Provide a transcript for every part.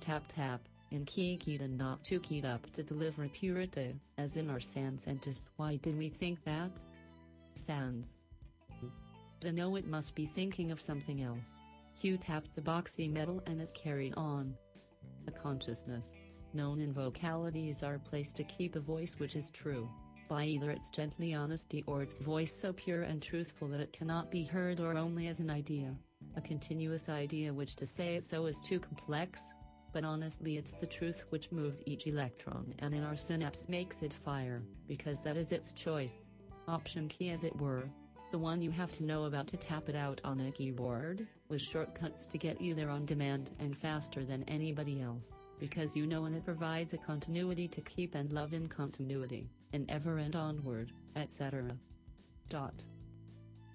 tap tap, in key keyed and not too keyed up to deliver purity, as in our Sans and just Why did we think that? Sans. To know it must be thinking of something else. Hugh tapped the boxy metal and it carried on. A consciousness, known in vocalities are place to keep a voice which is true, by either its gently honesty or its voice so pure and truthful that it cannot be heard or only as an idea, a continuous idea which to say it so is too complex, but honestly it's the truth which moves each electron and in our synapse makes it fire, because that is its choice. Option key as it were. The one you have to know about to tap it out on a keyboard, with shortcuts to get you there on demand and faster than anybody else, because you know and it provides a continuity to keep and love in continuity, and ever and onward, etc. Dot.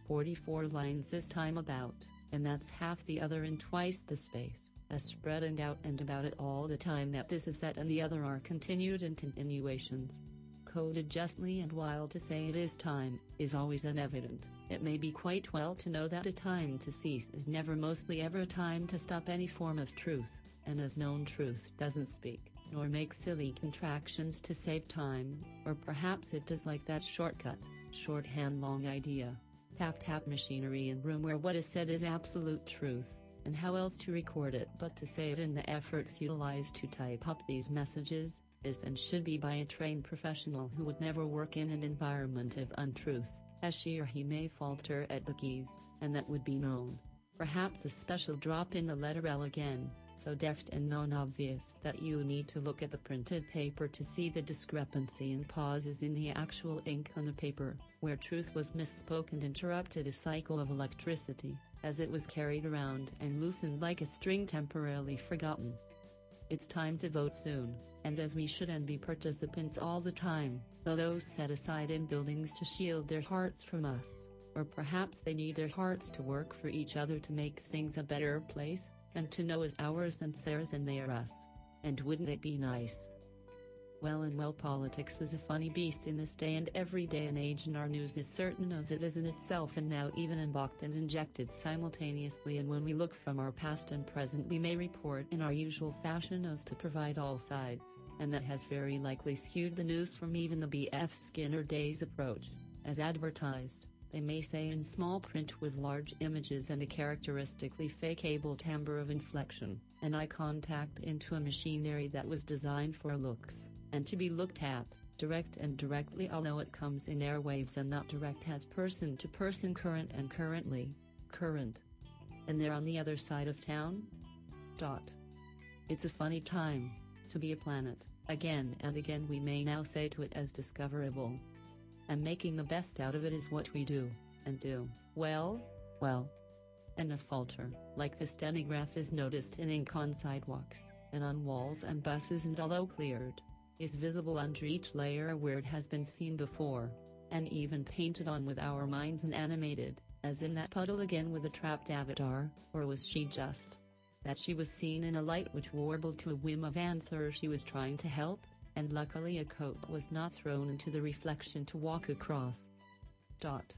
44 lines this time about, and that's half the other in twice the space as spreading out and about it all the time that this is that and the other are continued and continuations. Coded justly and while to say it is time, is always unevident, it may be quite well to know that a time to cease is never mostly ever a time to stop any form of truth, and as known truth doesn't speak, nor make silly contractions to save time, or perhaps it does like that shortcut, shorthand long idea. Tap tap machinery in room where what is said is absolute truth and how else to record it but to say it in the efforts utilized to type up these messages, is and should be by a trained professional who would never work in an environment of untruth, as she or he may falter at the keys, and that would be known. Perhaps a special drop in the letter L again, so deft and non-obvious that you need to look at the printed paper to see the discrepancy and pauses in the actual ink on the paper, where truth was misspoke and interrupted a cycle of electricity as it was carried around and loosened like a string temporarily forgotten. It's time to vote soon, and as we should and be participants all the time, though those set aside in buildings to shield their hearts from us, or perhaps they need their hearts to work for each other to make things a better place, and to know is ours and theirs and they are us. And wouldn't it be nice? Well and well politics is a funny beast in this day and every day and age and our news is certain as it is in itself and now even embarked and injected simultaneously and when we look from our past and present we may report in our usual fashion as to provide all sides, and that has very likely skewed the news from even the B.F. Skinner day's approach, as advertised they may say in small print with large images and a characteristically fake-able timbre of inflection, an eye contact into a machinery that was designed for looks and to be looked at, direct and directly although it comes in airwaves and not direct as person to person current and currently, current. And they're on the other side of town? Dot. It's a funny time, to be a planet, again and again we may now say to it as discoverable. And making the best out of it is what we do, and do, well, well. And a falter, like the stenograph is noticed in ink on sidewalks, and on walls and buses and although cleared, is visible under each layer where it has been seen before, and even painted on with our minds and animated, as in that puddle again with the trapped avatar, or was she just? That she was seen in a light which warbled to a whim of anther she was trying to help, and luckily a coat was not thrown into the reflection to walk across. Dot.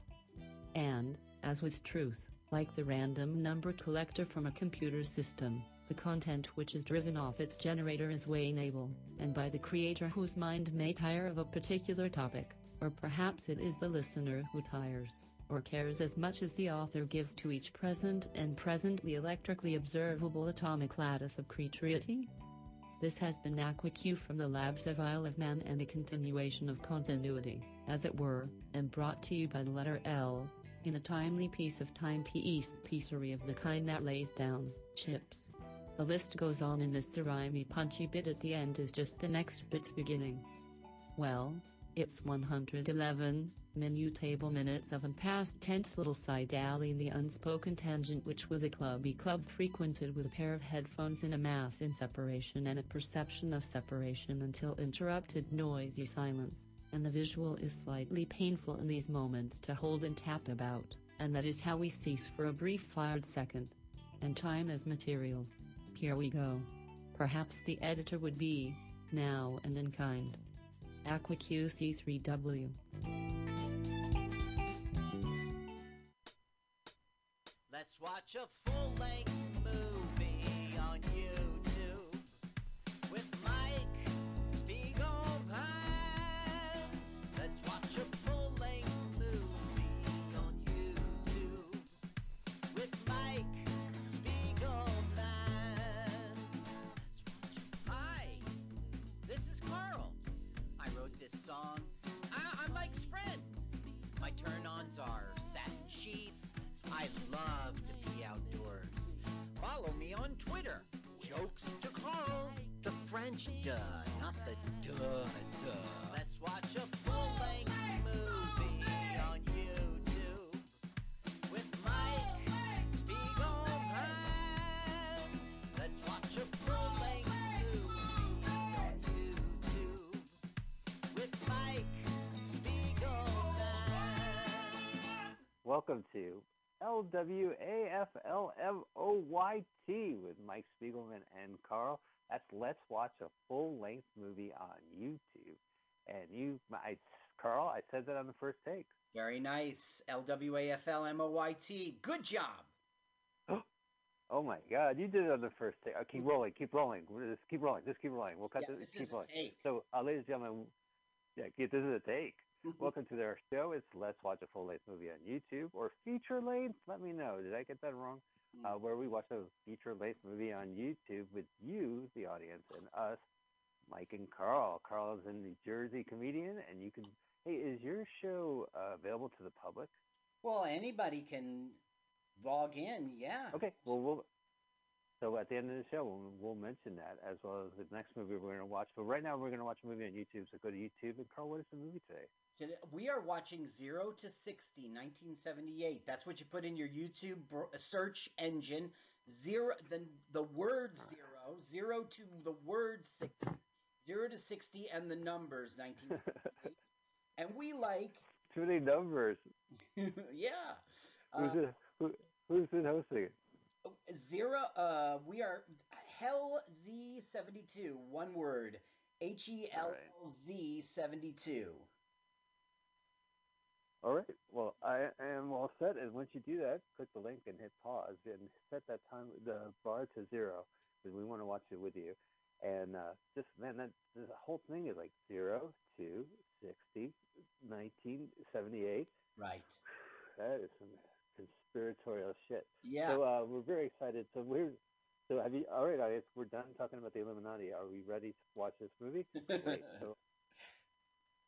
And, as with truth, like the random number collector from a computer system, the content which is driven off its generator is weighable, and by the creator whose mind may tire of a particular topic, or perhaps it is the listener who tires, or cares as much as the author gives to each present and presently electrically observable atomic lattice of creaturity. This has been AquaQ from the labs of Isle of Man and a continuation of continuity, as it were, and brought to you by the letter L, in a timely piece of time piece piecery of the kind that lays down, chips. The list goes on and this rhymey punchy bit at the end is just the next bit's beginning. Well, it's 111, menu table minutes of and past tense little side alley in the unspoken tangent which was a clubby club frequented with a pair of headphones in a mass in separation and a perception of separation until interrupted noisy silence, and the visual is slightly painful in these moments to hold and tap about, and that is how we cease for a brief fired second. And time as materials. Here we go. Perhaps the editor would be, now and in kind. AquaQC3W. Let's watch a full length duh, not the duh duh. Let's watch a full length movie on YouTube with Mike Spiegelman. Let's watch a full length movie on YouTube with Mike Spiegelman. Welcome to LWAFLMOYT with Mike Spiegelman and Carl. That's Let's Watch a Full Length Movie on YouTube. And you, I, Carl, I said that on the first take. Very nice. L W A F L M O Y T. Good job. Oh my God, you did it on the first take. Uh, keep rolling, keep rolling. Just keep rolling, just keep rolling. We'll cut Yeah, this, this keep is a rolling. take. So, uh, ladies and gentlemen, yeah, this is a take. Welcome to their show. It's Let's Watch a Full Length Movie on YouTube or feature length. Let me know. Did I get that wrong? Uh, where we watch a feature length movie on YouTube with you, the audience, and us, Mike and Carl. Carl is a New Jersey comedian, and you can. Hey, is your show uh, available to the public? Well, anybody can log in. Yeah. Okay. Well, we'll. So at the end of the show, we'll, we'll mention that as well as the next movie we're going to watch. But right now, we're going to watch a movie on YouTube. So go to YouTube and Carl, what is the movie today? We are watching 0 to 60, 1978. That's what you put in your YouTube br- search engine. Zero, the, the word zero, zero to the word 60, zero to 60, and the numbers 1978. and we like, Too many numbers. yeah. Who's, Uh, it, who, who's been hosting it? zero, uh, we are Hell Z72, one word. H E L L Z 72. All right. Well, I am all set. And once you do that, click the link and hit pause and set that time, the bar to zero, because we want to watch it with you. And uh, just, man, that the whole thing is like zero, two, 60, 1978. Right. That is some conspiratorial shit. Yeah. So uh, we're very excited. So we're, so have you, all right, audience, we're done talking about the Illuminati. Are we ready to watch this movie? Great. So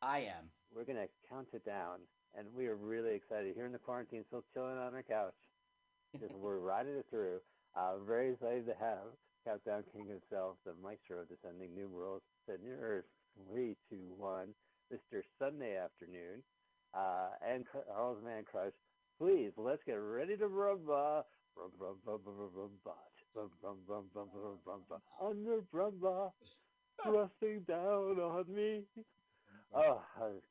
I am. we're going to count it down, and we are really excited. Here in the quarantine, still chilling on our couch. Just, we're riding it through. Uh, very excited to have Countdown King himself, the maestro of descending numerals, Senior three, two, one, Mr. Sunday Afternoon, uh, and Carl's Man Crush. Please, let's get ready to rumba. Rum, rum, rum, rum, rum, rum, bot. Rum, rum, rum, rum, rum, rum, rum, Under rumba, thrusting down on me. Oh,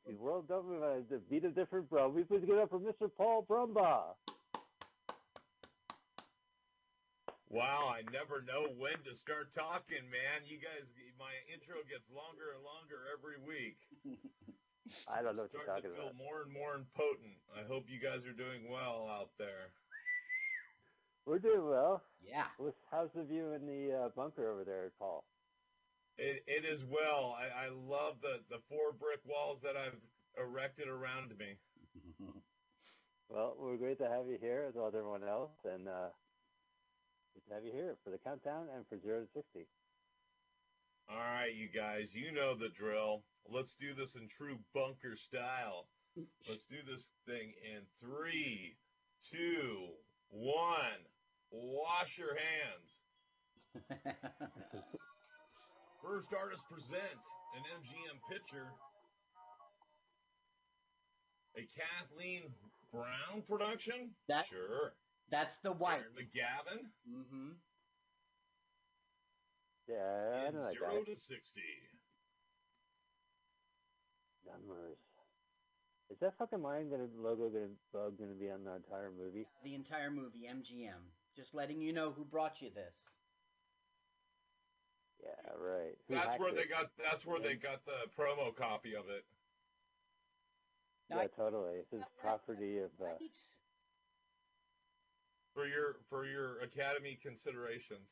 the world government uh, the beat of different bro. We please give it up for Mr. Paul Brumbaugh. Wow, I never know when to start talking, man. You guys, my intro gets longer and longer every week. I don't know what you're talking to feel about. more and more impotent. I hope you guys are doing well out there. We're doing well. Yeah. What's, how's the view in the uh, bunker over there, Paul? It, it is well. I, I love the, the four brick walls that I've erected around me. Well, we're great to have you here as well as everyone else, and uh, good to have you here for the countdown and for zero to sixty. All right, you guys, you know the drill. Let's do this in true bunker style. Let's do this thing in three, two, one. Wash your hands. First Artist presents an MGM picture. A Kathleen Brown production? That- sure. That's the white. Darren McGavin? Mm-hmm. Yeah, I know that zero guy. to sixty. Numbers. Is that fucking mine gonna logo gonna bug gonna be on the entire movie? The entire movie, MGM. Just letting you know who brought you this. Yeah, right. Who That's hacked where they got that's where they got the promo copy of it. Now, Yeah, totally. This is property of. Uh, For your for your Academy considerations.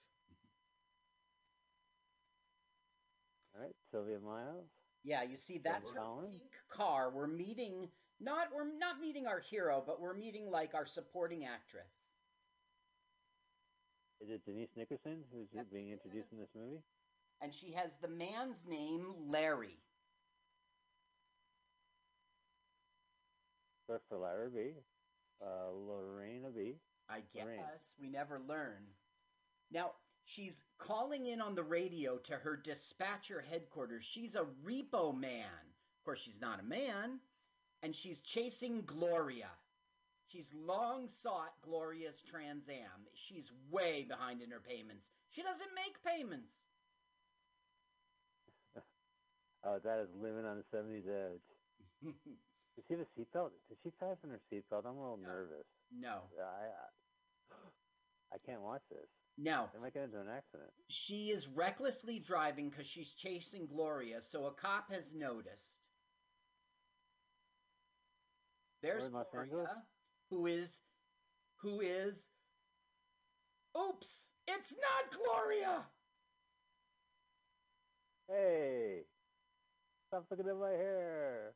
all right, Sylvia Miles. Yeah, you see, that's her pink car. We're meeting not we're not meeting our hero, but we're meeting like our supporting actress. Is it Denise Nickerson who's Yes, being introduced in this movie? And she has the man's name Larry. First for Lara B, uh, Lorena B. I guess we never learn. Now, she's calling in on the radio to her dispatcher headquarters. She's a repo man. Of course, she's not a man, and she's chasing Gloria. She's long sought Gloria's Trans Am. She's way behind in her payments. She doesn't make payments. Oh, that is living on the 70s edge. Does she have a seatbelt? Does she fasten her seatbelt? I'm a little No. nervous. no. I, I I can't watch this. No. Am I might get into an accident. She is recklessly driving because she's chasing Gloria, so a cop has noticed. There's We're in Los Gloria, who is, who is. Oops! It's not Gloria. Hey, stop looking at my hair.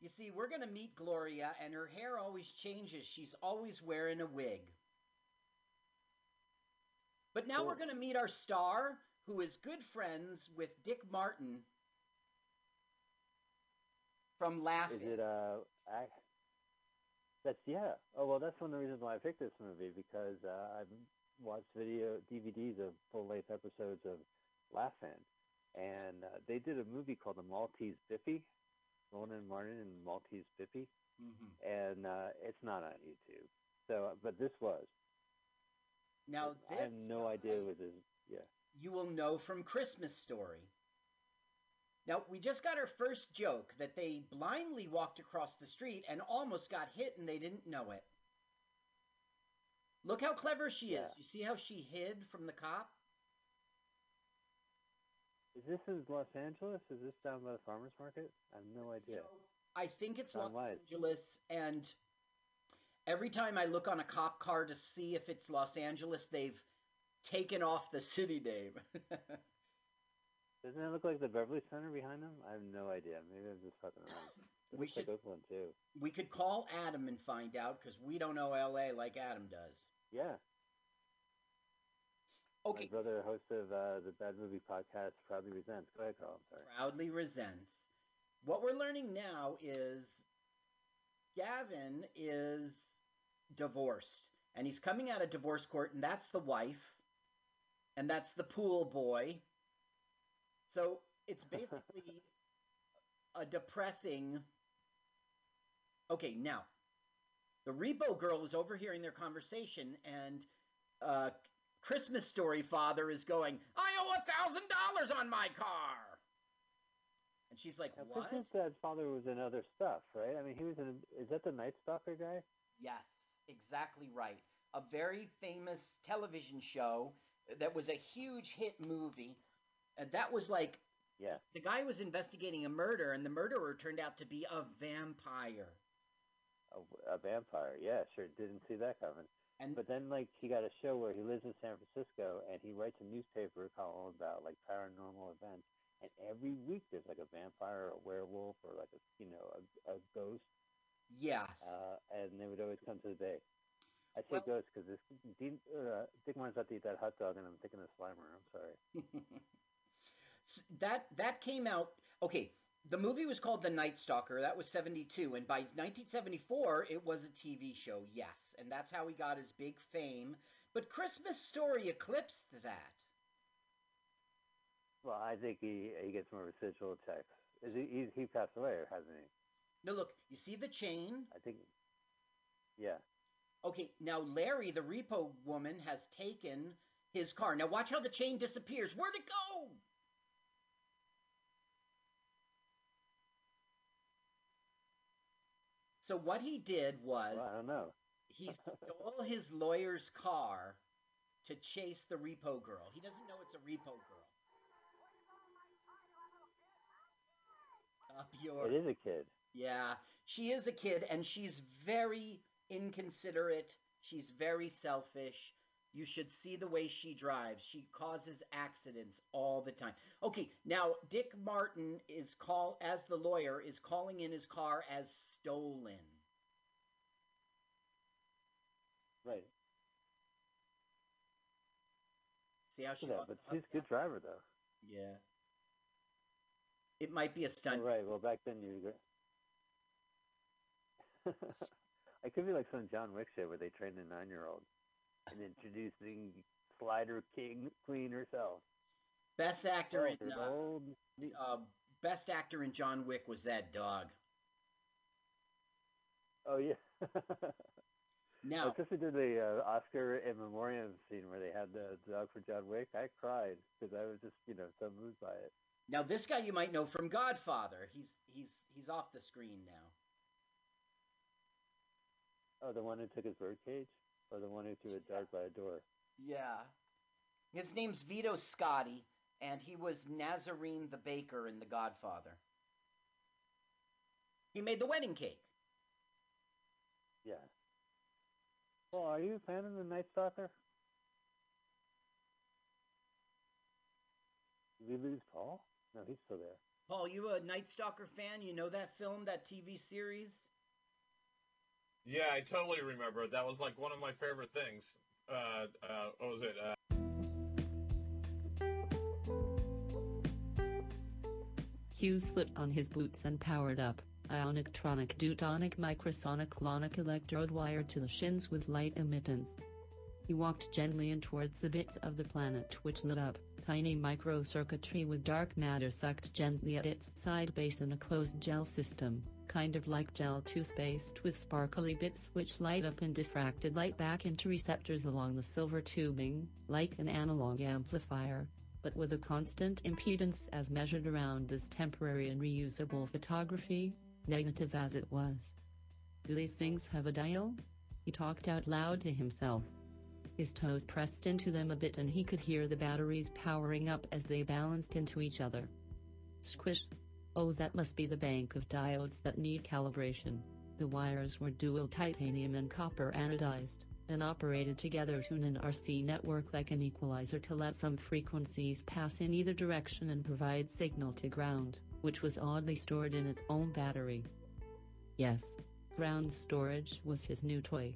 You see, we're gonna meet Gloria, and her hair always changes. She's always wearing a wig. But now we're gonna meet our star, who is good friends with Dick Martin from Laugh-In. Is it uh? I, that's yeah. Oh well, that's one of the reasons why I picked this movie because uh, I've watched video DVDs of full length episodes of Laugh-In, and uh, they did a movie called The Maltese Bippy, Rowan and Martin and Maltese Bippy, Mhm. and uh, it's not on YouTube. So, but this was. Now I have no idea what this. Yeah. you will know from Christmas Story. Now we just got our first joke that they blindly walked across the street and almost got hit and they didn't know it. Look how clever she Yeah. is. You see how she hid from the cop? Is this in Los Angeles? Is this down by the farmers market? I have no idea. know, I think it's Los. Angeles, and every time I look on a cop car to see if it's Los Angeles, they've taken off the city name. Doesn't it look like the Beverly Center behind them? I have no idea. Maybe I'm just fucking around. We looks like should- Oakland too. we could call Adam and find out because we don't know LA like Adam does. Yeah. Okay, My brother, host of uh, the Bad Movie Podcast, proudly resents. Go ahead, Carl. I'm sorry. proudly resents. What we're learning now is Gavin is divorced, and he's coming out of divorce court, and that's the wife, and that's the pool boy. So it's basically a depressing. Okay, now the repo girl is overhearing their conversation, and uh, Christmas Story father is going, "I owe a thousand dollars on my car," and she's like, Now, "What?" Princess Dad's father was in other stuff, right? I mean, he was in. Is that the Night Stalker guy? Yes, exactly right. A very famous television show that was a huge hit movie. And that was like Yeah. the guy was investigating a murder, and the murderer turned out to be a vampire. A, a vampire. Yeah, sure. Didn't see that coming. And But then, like, he got a show where he lives in San Francisco and he writes a newspaper column about like paranormal events. And every week there's like a vampire, or a werewolf, or like a you know a, a ghost. yes, uh, and they would always come to the bay. I say Well- ghost because this Dean, uh, Dick Martin's about to eat that hot dog, and I'm thinking of Slimer. I'm sorry. That that came out. Okay, the movie was called The Night Stalker. That was '72, and by 1974, it was a TV show. Yes, and that's how he got his big fame. But Christmas Story eclipsed that. Well, I think he he gets more residual checks. Is he he, he passed away or hasn't he? No, look, you see the chain? I think. Yeah. Okay, now Larry, the repo woman, has taken his car. Now watch how the chain disappears. Where'd it go? So what he did was Well, I don't know. he stole his lawyer's car to chase the repo girl. He doesn't know it's a repo girl. Up your It is a kid. yeah, she is a kid and she's very inconsiderate. She's very selfish. You should see the way she drives. She causes accidents all the time. Okay, now Dick Martin is call as the lawyer is calling in his car as stolen. Right. See how she Yeah, but she's a good driver though. Yeah. It might be a Oh, stunt. right. Well, back then you. I could be like some John Wick shit where they train a nine-year-old. And introducing Slider King Queen herself. Best actor Oh, in uh, old uh, best actor in John Wick was that dog. Oh yeah. Now, Especially did the uh, Oscar in memoriam scene where they had the dog for John Wick. I cried because I was just, you know, so moved by it. now this guy you might know from Godfather. He's he's he's off the screen now. Oh, the one who took his birdcage, or the one who threw a dart by a door. Yeah. His name's Vito Scotti, and he was Nazorine the baker in The Godfather. He made the wedding cake. Yeah. Well, are you a fan of the Night Stalker? Did we lose Paul? No, he's still there. Paul, you a Night Stalker fan? You know that film, that TV series? Yeah, I totally remember. That was like one of my favorite things. Uh, uh, what was it? Uh, Hugh slipped on his boots and powered up. Ionic tronic deutonic microsonic clonic electrode wired to the shins with light emittance. He walked gently in towards the bits of the planet which lit up, tiny microcircuitry with dark matter sucked gently at its side base in a closed gel system, kind of like gel toothpaste with sparkly bits which light up and diffracted light back into receptors along the silver tubing, like an analog amplifier, but with a constant impedance as measured around this temporary and reusable photography, negative as it was. Do these things have a dial? He talked out loud to himself. His toes pressed into them a bit and he could hear the batteries powering up as they balanced into each other. Squish. Oh, that must be the bank of diodes that need calibration. The wires were dual titanium and copper anodized, and operated together to an RC network like an equalizer to let some frequencies pass in either direction and provide signal to ground, which was oddly stored in its own battery. Yes, ground storage was his new toy.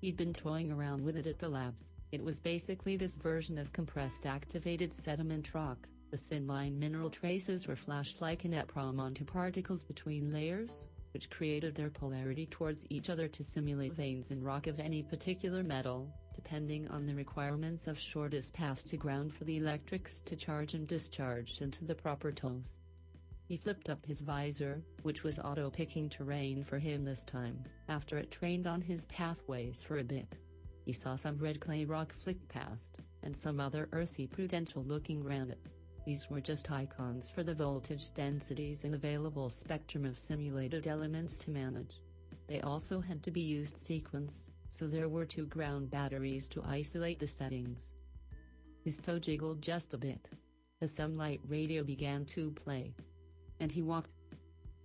He'd been toying around with it at the labs. It was basically this version of compressed activated sediment rock. The thin line mineral traces were flashed like an EPROM onto particles between layers, which created their polarity towards each other to simulate veins in rock of any particular metal, depending on the requirements of shortest path to ground for the electrics to charge and discharge into the proper toes. He flipped up his visor, which was auto-picking terrain for him this time, after it trained on his pathways for a bit. He saw some red clay rock flick past, and some other earthy prudential-looking granite. These were just icons for the voltage densities and available spectrum of simulated elements to manage. They also had to be used sequence, so there were two ground batteries to isolate the settings. His toe jiggled just a bit. A some light radio began to play. And he walked.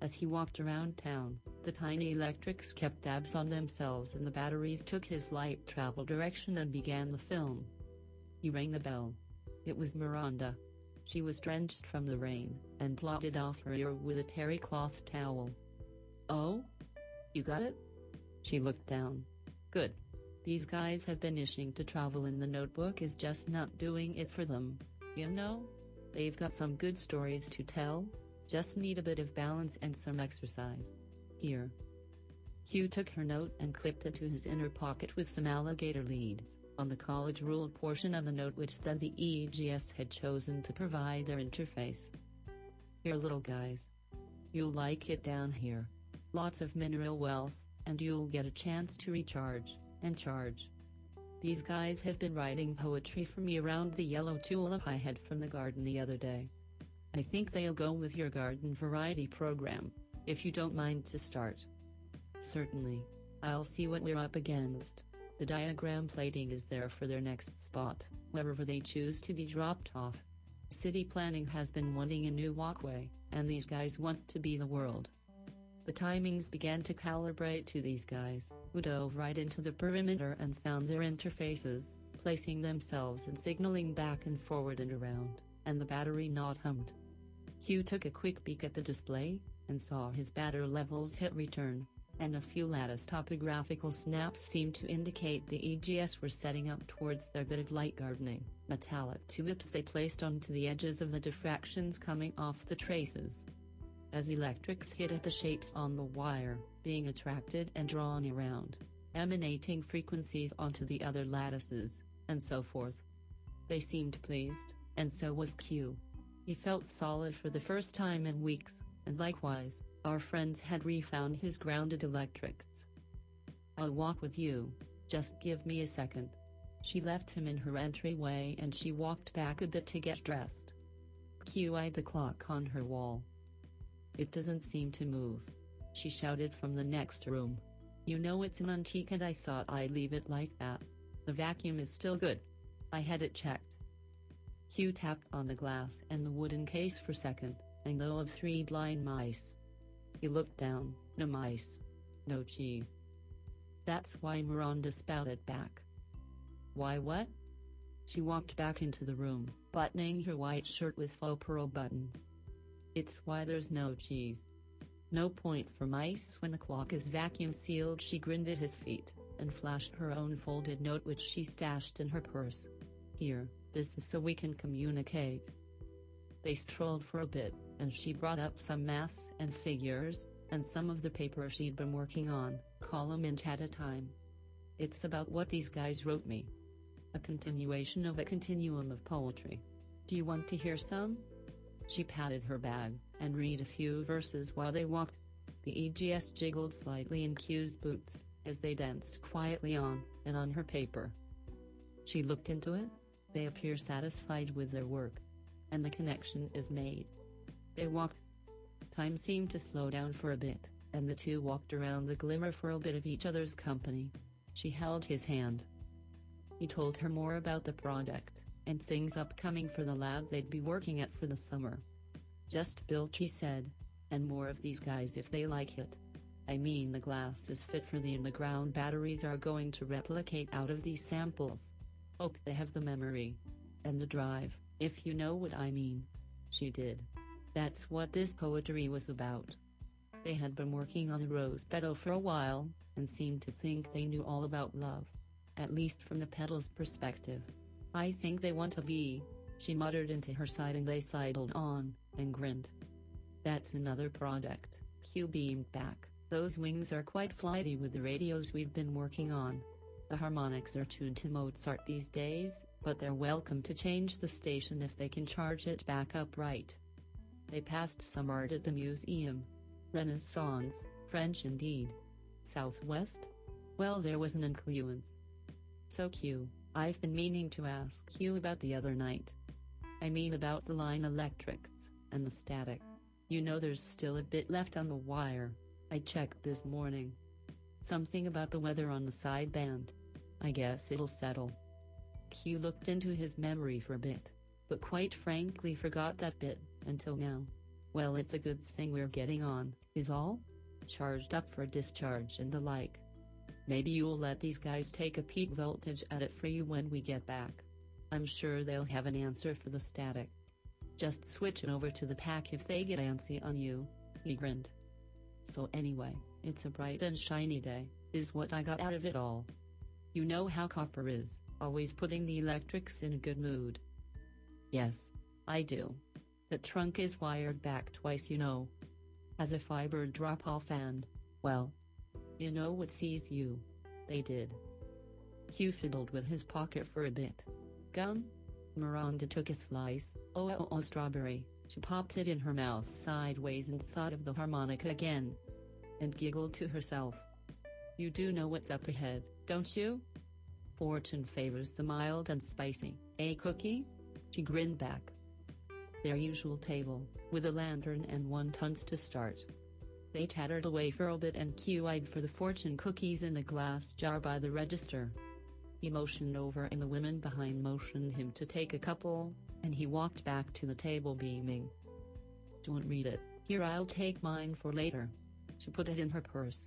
As he walked around town, the tiny electrics kept tabs on themselves and the batteries took his light travel direction and began the film. He rang the bell. It was Miranda. She was drenched from the rain, and blotted off her ear with a terry cloth towel. Oh? You got it? She looked down. Good. These guys have been itching to travel and the notebook is just not doing it for them. You know? They've got some good stories to tell, just need a bit of balance and some exercise. Here. Hugh took her note and clipped it to his inner pocket with some alligator leads on the college ruled portion of the note which then the EGS had chosen to provide their interface. Here little guys. You'll like it down here. Lots of mineral wealth, and you'll get a chance to recharge, and charge. These guys have been writing poetry for me around the yellow tulip I had from the garden the other day. I think they'll go with your garden variety program, if you don't mind to start. Certainly. I'll see what we're up against. The diagram plating is there for their next spot, wherever they choose to be dropped off. City planning has been wanting a new walkway, and these guys want to be the world. The timings began to calibrate to these guys, who dove right into the perimeter and found their interfaces, placing themselves and signaling back and forward and around, and the battery not hummed. Hugh took a quick peek at the display, and saw his batter levels hit return, and a few lattice topographical snaps seemed to indicate the EGS were setting up towards their bit of light gardening, metallic tulips they placed onto the edges of the diffractions coming off the traces. As electrics hit at the shapes on the wire, being attracted and drawn around. emanating frequencies onto the other lattices, and so forth. They seemed pleased, and so was Q. He felt solid for the first time in weeks, and likewise, our friends had refound his grounded electrics. I'll walk with you, just give me a second. She left him in her entryway and she walked back a bit to get dressed. Q eyed the clock on her wall. It doesn't seem to move. She shouted from the next room. You know it's an antique and I thought I'd leave it like that. The vacuum is still good. I had it checked. Q tapped on the glass and the wooden case for second, and though of three blind mice. He looked down, no mice. No cheese. That's why Miranda spouted back. Why what? She walked back into the room, buttoning her white shirt with faux pearl buttons. It's why there's no cheese. No point for mice when the clock is vacuum sealed. She grinned at his feet, and flashed her own folded note which she stashed in her purse. Here, this is so we can communicate. They strolled for a bit, and she brought up some maths and figures, and some of the paper she'd been working on, column inch at a time. It's about what these guys wrote me. A continuation of a continuum of poetry. Do you want to hear some? She patted her bag, and read a few verses while they walked. The EGS jiggled slightly in Q's boots, as they danced quietly on, and on her paper. She looked into it. They appear satisfied with their work. And the connection is made. They walked. Time seemed to slow down for a bit, and the two walked around the glimmer for a bit of each other's company. She held his hand. He told her more about the project, and things upcoming for the lab they'd be working at for the summer. Just built, he said, and more of these guys if they like it. I mean the glass is fit for the in-the-ground batteries are going to replicate out of these samples. Hope they have the memory. And the drive, if you know what I mean. She did. That's what this poetry was about. They had been working on a rose petal for a while, and seemed to think they knew all about love. At least from the petal's perspective. I think they want to be, she muttered into her side and they sidled on, and grinned. That's another project, Q beamed back. Those wings are quite flighty with the radios we've been working on. The harmonics are tuned to Mozart these days, but they're welcome to change the station if they can charge it back up right. They passed some art at the museum. Renaissance, French indeed. Southwest? Well there was an influence. So Q, I've been meaning to ask you about the other night. I mean about the line electrics, and the static. You know there's still a bit left on the wire. I checked this morning. Something about the weather on the sideband. I guess it'll settle. Q looked into his memory for a bit, but quite frankly forgot that bit, until now. Well it's a good thing we're getting on, is all? Charged up for discharge and the like. Maybe you'll let these guys take a peak voltage at it for you when we get back. I'm sure they'll have an answer for the static. Just switch it over to the pack if they get antsy on you, he grinned. So anyway, it's a bright and shiny day, is what I got out of it all. You know how copper is, always putting the electrics in a good mood. Yes, I do. The trunk is wired back twice you know. As a fiber drop off and, well, you know what sees you. They did. Hugh fiddled with his pocket for a bit. Gum? Miranda took a slice, oh oh oh strawberry, she popped it in her mouth sideways and thought of the harmonica again. And giggled to herself. You do know what's up ahead, don't you? Fortune favors the mild and spicy, a cookie? She grinned back. Their usual table, with a lantern and one tons to start. They tattered away for a bit and Q-eyed for the fortune cookies in the glass jar by the register. He motioned over and the women behind motioned him to take a couple, and he walked back to the table beaming. Don't read it, here I'll take mine for later. She put it in her purse.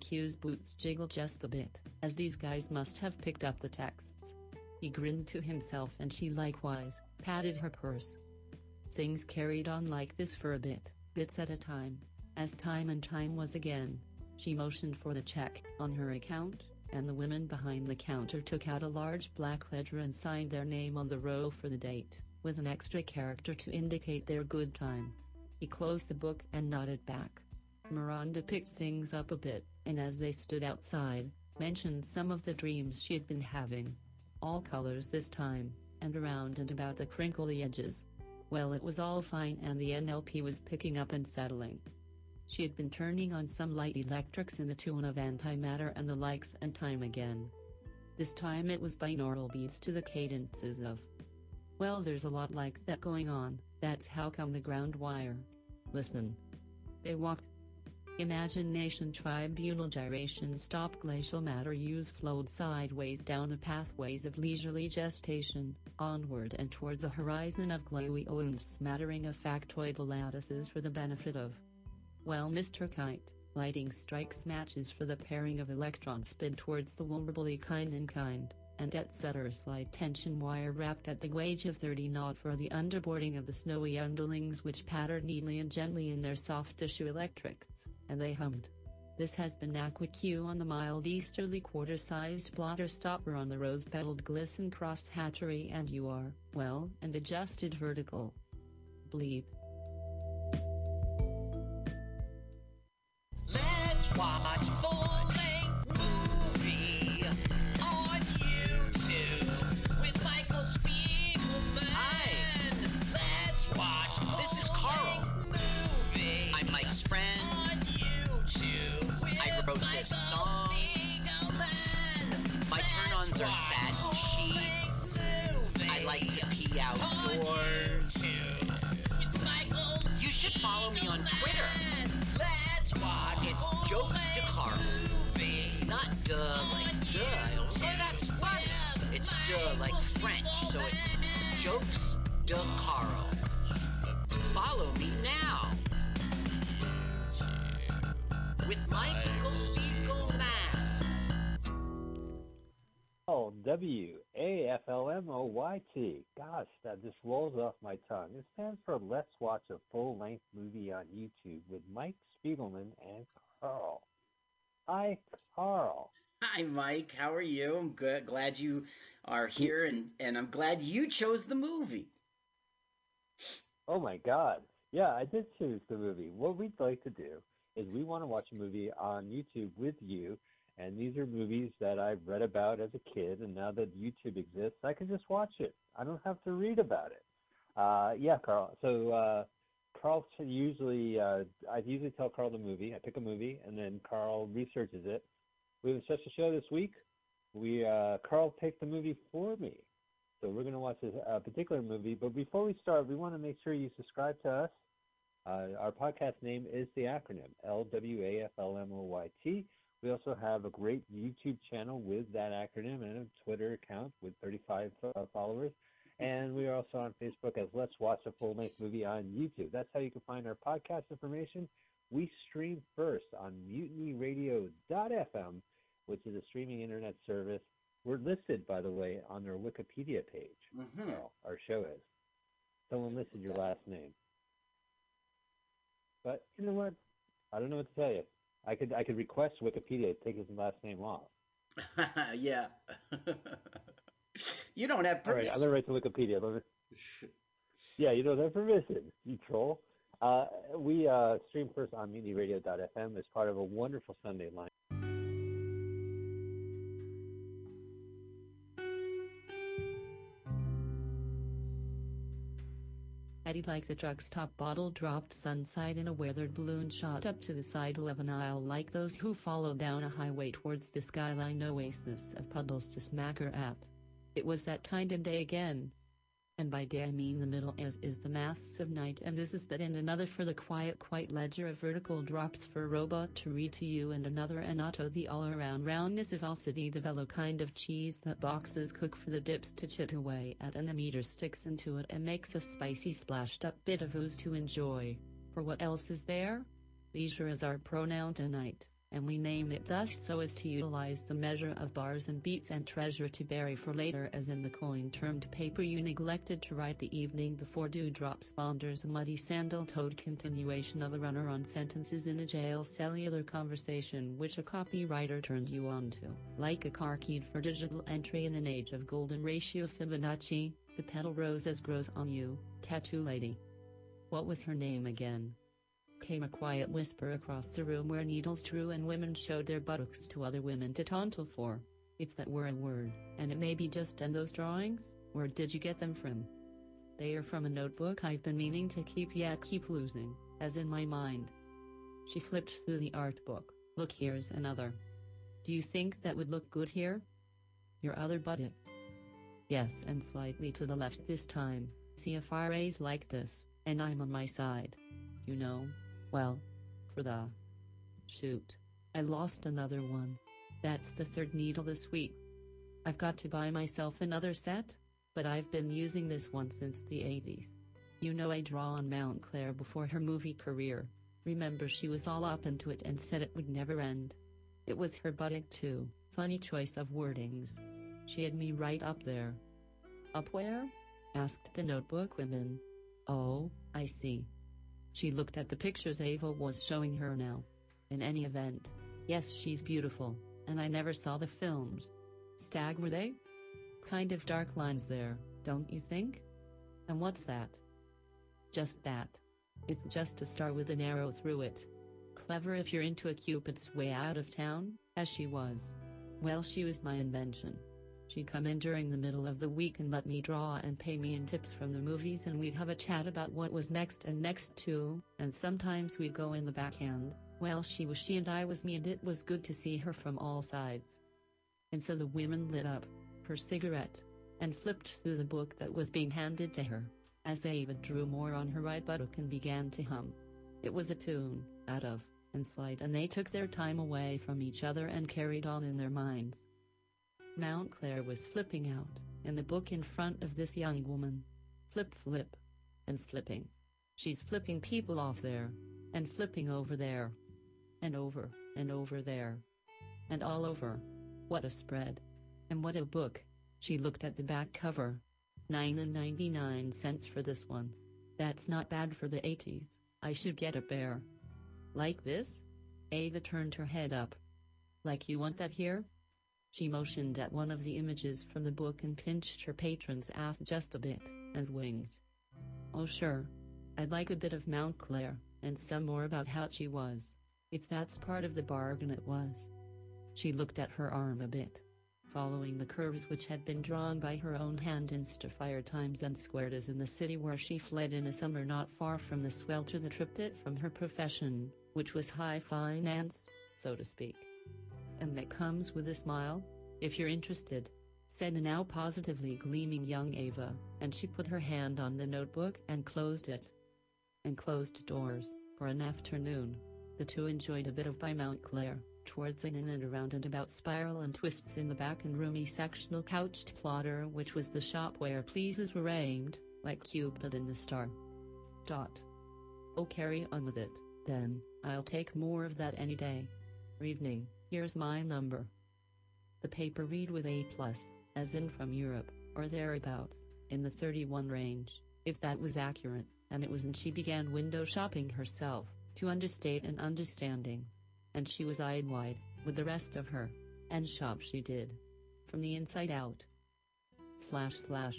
Q's boots jiggled just a bit, as these guys must have picked up the texts. He grinned to himself and she likewise, patted her purse. Things carried on like this for a bit, bits at a time. As time and time was again, she motioned for the check on her account, and the women behind the counter took out a large black ledger and signed their name on the row for the date, with an extra character to indicate their good time. He closed the book and nodded back. Miranda picked things up a bit, and as they stood outside, mentioned some of the dreams she had been having. All colors this time, and around and about the crinkly edges. Well, it was all fine and the NLP was picking up and settling. She had been turning on some light electrics in the tune of antimatter and the likes and time again. This time it was binaural beats to the cadences of. Well, there's a lot like that going on, that's how come the ground wire. Listen. They walked. Imagination tribunal gyration stop glacial matter use flowed sideways down the pathways of leisurely gestation, onward and towards a horizon of glowy oomph smattering of factoidal lattices for the benefit of. Well, Mr. Kite, lighting strikes matches for the pairing of electrons spin towards the vulnerably kind and kind and etc. Slide tension wire wrapped at the wage of 30 knot for the underboarding of the snowy underlings which pattered neatly and gently in their soft tissue electrics, and they hummed. This has been AquaQ on the mild easterly quarter-sized blotter stopper on the rose-petaled glisten cross hatchery and you are, well, and adjusted vertical. Bleep. Follow me on Twitter. Let's watch It's Jokes de Carl. Not duh like duh, although oh, that's funny. It's duh like French, so it's Jokes de Carl. Follow me now. With Michael Spiegelman. Oh, W A F L M O Y T. Gosh, that just rolls off my tongue. It stands for Let's Watch a Full Length Movie on YouTube with Mike Spiegelman and Carl. Hi, Carl. Hi, Mike. How are you? I'm good. Glad you are here, and and I'm glad you chose the movie. Oh my God. Yeah, I did choose the movie. What we'd like to do is we want to watch a movie on YouTube with you. And these are movies that I've read about as a kid. And now that YouTube exists, I can just watch it. I don't have to read about it. Uh, yeah, Carl. So uh, Carl usually, uh, I usually tell Carl the movie. I pick a movie, and then Carl researches it. We have such a show this week. We uh, Carl picked the movie for me. So we're going to watch a uh, particular movie. But before we start, we want to make sure you subscribe to us. Uh, our podcast name is the acronym LWAFLMOYT. We also have a great YouTube channel with that acronym and a Twitter account with 35 uh, followers. And we are also on Facebook as Let's Watch a Full Length Movie on YouTube. That's how you can find our podcast information. We stream first on mutinyradio.fm, which is a streaming internet service. We're listed, by the way, on their Wikipedia page. Mhm. Carl, our show is. Someone listed your last name. But you know what? I don't know what to tell you. I could I could request Wikipedia to take his last name off. yeah. you don't have All right, permission. I'm gonna write to Wikipedia. Let me- Yeah, you don't have permission, you troll. Uh, we uh, stream first on mutinyradio.fm as part of a wonderful Sunday line. Like the truck's top bottle dropped sunside in a weathered balloon shot up to the side of an aisle like those who follow down a highway towards the skyline oasis of puddles to smack her at. It was that kind of day again. And by day I mean the middle as is the maths of night and this is that and another for the quiet quiet ledger of vertical drops for a robot to read to you and another and auto the all-around roundness of Alcity the velo kind of cheese that boxes cook for the dips to chit away at and the meter sticks into it and makes a spicy splashed up bit of ooze to enjoy. For what else is there? Leisure is our pronoun tonight, and we name it thus so as to utilize the measure of bars and beats and treasure to bury for later as in the coin termed paper you neglected to write the evening before dewdrops ponders a muddy sandal-toed continuation of a runner-on sentences in a jail cellular conversation which a copywriter turned you on to. Like a car keyed for digital entry in an age of golden ratio Fibonacci, the petal rose as grows on you, tattoo lady. What was her name again? Came a quiet whisper across the room where needles drew and women showed their buttocks to other women to tauntle for. If that were a word, and it may be just in those drawings, where did you get them from? They are from a notebook I've been meaning to keep yet keep losing, as in my mind. She flipped through the art book. Look, here's another. Do you think that would look good here? Your other buttock. Yes, and slightly to the left this time. See if I raise like this, and I'm on my side. You know, well, for the shoot. I lost another one. That's the third needle this week. I've got to buy myself another set, but I've been using this one since the 80s. You know I draw on Montclair before her movie career. Remember she was all up into it and said it would never end. It was her buttock too, funny choice of wordings. She had me right up there. Up where? asked the notebook woman. Oh, I see. She looked at the pictures Ava was showing her now. In any event, yes she's beautiful, and I never saw the films. Stag were they? Kind of dark lines there, don't you think? And what's that? Just that. It's just a star with an arrow through it. Clever if you're into a Cupid's way out of town, as she was. Well, she was my invention. She'd come in during the middle of the week and let me draw and pay me in tips from the movies, and we'd have a chat about what was next and next too, and sometimes we'd go in the backhand. Well, she was she and I was me, and it was good to see her from all sides. And so the women lit up her cigarette and flipped through the book that was being handed to her as Ava drew more on her right buttock and began to hum. It was a tune, out of, and slide and they took their time away from each other and carried on in their minds. Montclair was flipping out, in the book in front of this young woman. Flip flip. And flipping. She's flipping people off there. And flipping over there. And over, and over there. And all over. What a spread. And what a book. She looked at the back cover. 9 and 99 cents for this one. That's not bad for the 80s. I should get a bear. Like this? Ava turned her head up. Like you want that here? She motioned at one of the images from the book and pinched her patron's ass just a bit, and winked. Oh sure. I'd like a bit of Montclair, and some more about how she was. If that's part of the bargain it was. She looked at her arm a bit. Following the curves which had been drawn by her own hand in Stafire times and squared as in the city where she fled in a summer not far from the swelter that tripped it from her profession, which was high finance, so to speak. And that comes with a smile? If you're interested, said the now positively gleaming young Ava, and she put her hand on the notebook and closed it. And closed doors, for an afternoon. The two enjoyed a bit of by Montclair, towards an in and around and about spiral and twists in the back and roomy sectional couched plotter which was the shop where pleases were aimed, like Cupid in the star. Dot. Oh carry on with it, then, I'll take more of that any day. Evening, here's my number. The paper read with A plus, as in from Europe, or thereabouts, in the 31 range, if that was accurate, and it was and she began window shopping herself, to understate an understanding. And she was eyed wide, with the rest of her. And shop she did. From the inside out. Slash slash.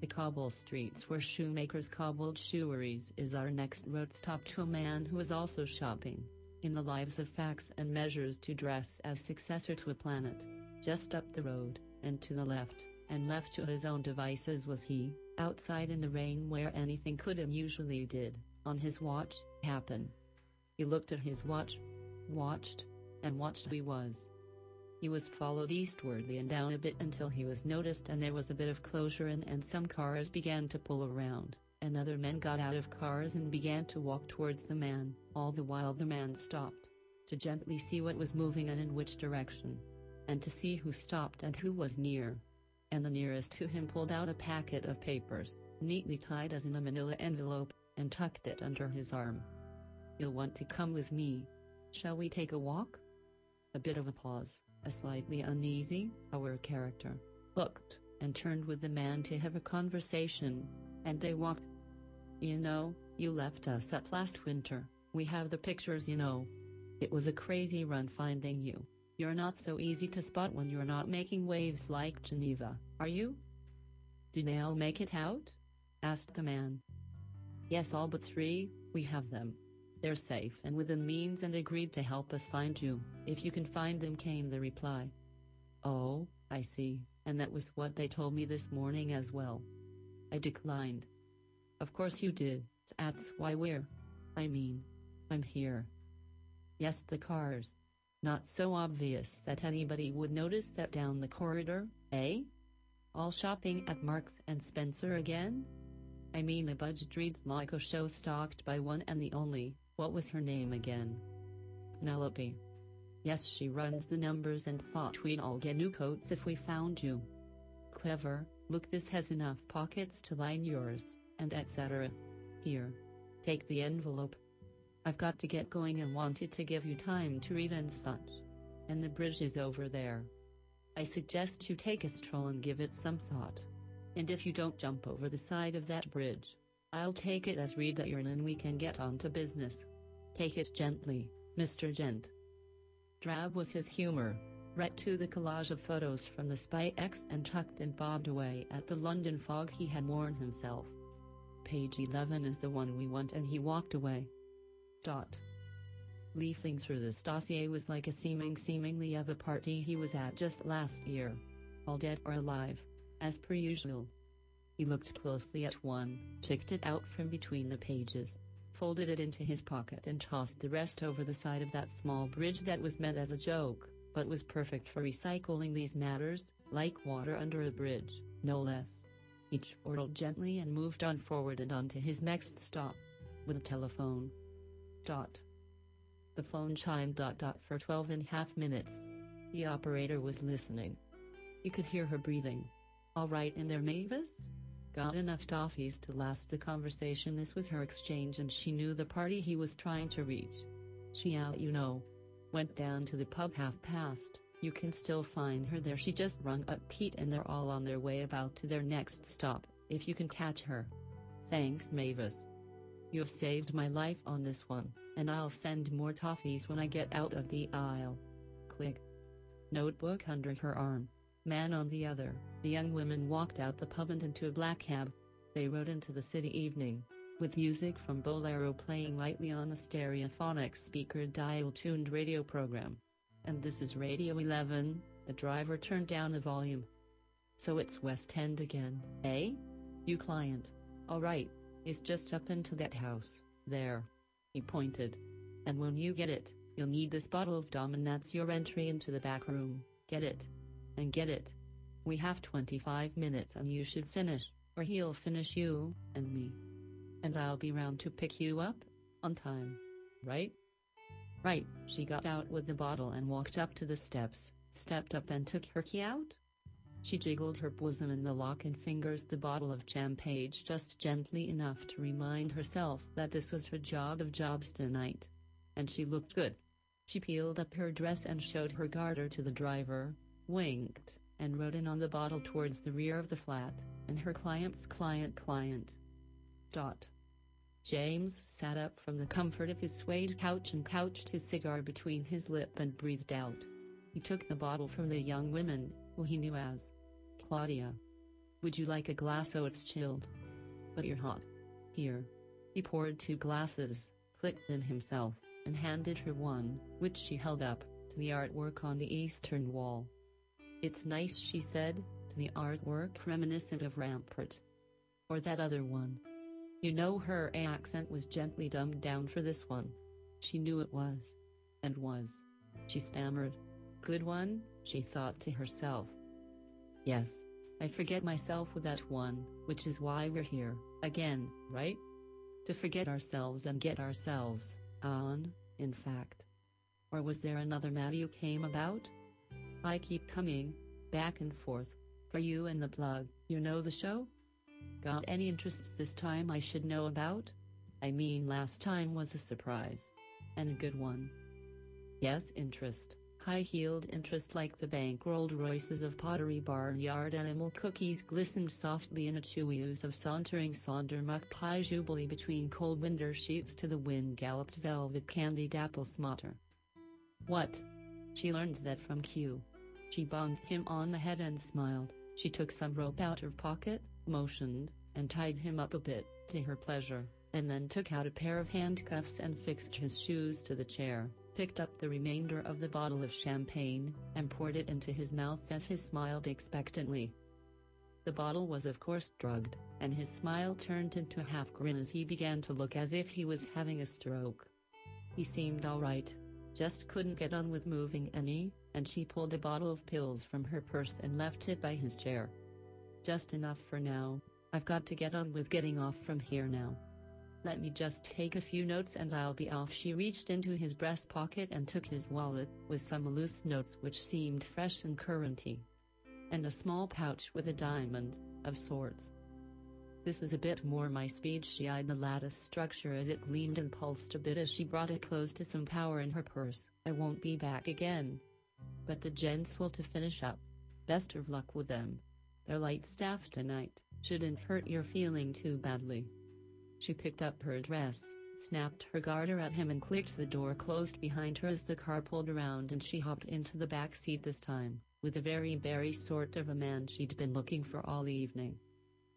The cobble streets where shoemakers cobbled shoeries is our next road stop to a man who is also shopping. In the lives of facts and measures to dress as successor to a planet. Just up the road, and to the left, and left to his own devices was he, outside in the rain where anything could and usually did, on his watch, happen. He looked at his watch, watched, and watched he was. He was followed eastwardly and down a bit until he was noticed and there was a bit of closure and, and some cars began to pull around, and other men got out of cars and began to walk towards the man, all the while the man stopped. To gently see what was moving and in which direction. And to see who stopped and who was near. And the nearest to him pulled out a packet of papers, neatly tied as in a manila envelope, and tucked it under his arm. You'll want to come with me, Shall we take a walk? A bit of a pause, a slightly uneasy, our character, looked, and turned with the man to have a conversation, and they walked. You know, you left us that last winter, we have the pictures you know. It was a crazy run finding you. You're not so easy to spot when you're not making waves like Geneva, are you? Did they all make it out? asked the man. Yes all but three, we have them. They're safe and within means and agreed to help us find you, if you can find them, came the reply. Oh, I see, and that was what they told me this morning as well. I declined. Of course you did, that's why we're. I mean, I'm here. Yes, the cars. Not so obvious that anybody would notice that down the corridor, eh? All shopping at Marks and Spencer again? I mean the budget reads like a show stocked by one and the only, what was her name again? Penelope. Yes she runs the numbers and thought we'd all get new coats if we found you. Clever, look this has enough pockets to line yours, and etc. Here. Take the envelope. I've got to get going and wanted to give you time to read and such. And the bridge is over there. I suggest you take a stroll and give it some thought. And if you don't jump over the side of that bridge, I'll take it as read that you're in and we can get on to business. Take it gently, Mr. Gent. Drab was his humor, right to the collage of photos from the Spy X and tucked and bobbed away at the London fog he had worn himself. Page 11 is the one we want and he walked away. Dot. Leafing through this dossier was like a seeming seemingly of a party he was at just last year. All dead or alive, as per usual. He looked closely at one, picked it out from between the pages, folded it into his pocket and tossed the rest over the side of that small bridge that was meant as a joke, but was perfect for recycling these matters, like water under a bridge, no less. He chortled gently and moved on forward and on to his next stop. With a telephone. Dot. The phone chimed dot dot for twelve and a half minutes. The operator was listening. You could hear her breathing. All right in there, Mavis? Got enough toffees to last the conversation. This was her exchange, and she knew the party he was trying to reach. She out, you know. Went down to the pub half past. You can still find her there. She just rung up Pete, and they're all on their way about to their next stop, if you can catch her. Thanks, Mavis. You have saved my life on this one, and I'll send more toffees when I get out of the aisle. Click. Notebook under her arm. Man on the other, the young women walked out the pub and into a black cab. They rode into the city evening, with music from Bolero playing lightly on the stereophonic speaker dial-tuned radio program. And this is Radio 11, the driver turned down the volume. So it's West End again, eh? You client. Alright, is just up into that house, there. He pointed. And when you get it, you'll need this bottle of Dom and that's your entry into the back room, get it? And get it. We have 25 minutes and you should finish, or he'll finish you, and me. And I'll be round to pick you up, on time. Right? Right, she got out with the bottle and walked up to the steps, stepped up and took her key out. She jiggled her bosom in the lock and fingers the bottle of champagne just gently enough to remind herself that this was her job of jobs tonight. And she looked good. She peeled up her dress and showed her garter to the driver, winked, and rode in on the bottle towards the rear of the flat, and her client's client client. Dot. James sat up from the comfort of his suede couch and couched his cigar between his lip and breathed out. He took the bottle from the young woman, who he knew as Claudia. Would you like a glass? Oh, it's chilled. But you're hot. Here. He poured two glasses, clicked them himself, and handed her one, which she held up, to the artwork on the eastern wall. It's nice, she said, to the artwork reminiscent of Rampart. Or that other one. You know her accent was gently dumbed down for this one. She knew it was. And was. She stammered. Good one, she thought to herself. Yes. I forget myself with that one, which is why we're here, again, right? To forget ourselves and get ourselves, on, in fact. Or was there another matter you came about? I keep coming, back and forth, for you and the plug, you know the show? Got any interests this time I should know about? I mean last time was a surprise. And a good one. Yes interest, high-heeled interest like the bank bankrolled Royces of Pottery Barnyard animal cookies glistened softly in a chewy ooze of sauntering Sondermuck pie jubilee between cold winter sheets to the wind galloped velvet candied apple smotter. What? She learned that from Q. She bunged him on the head and smiled. She took some rope out of pocket, motioned, and tied him up a bit, to her pleasure, and then took out a pair of handcuffs and fixed his shoes to the chair, picked up the remainder of the bottle of champagne, and poured it into his mouth as he smiled expectantly. The bottle was of course drugged, and his smile turned into a half grin as he began to look as if he was having a stroke. He seemed alright. Just couldn't get on with moving any, and she pulled a bottle of pills from her purse and left it by his chair. Just enough for now, I've got to get on with getting off from here now. Let me just take a few notes and I'll be off. She reached into his breast pocket and took his wallet, with some loose notes which seemed fresh and currenty. And a small pouch with a diamond, of sorts. This is a bit more my speed. She eyed the lattice structure as it gleamed and pulsed a bit as she brought it close to some power in her purse. I won't be back again. But the gents will to finish up. Best of luck with them. They're light staff tonight, shouldn't hurt your feeling too badly. She picked up her dress, snapped her garter at him and clicked the door closed behind her as the car pulled around and she hopped into the back seat this time, with a very berry sort of a man she'd been looking for all evening.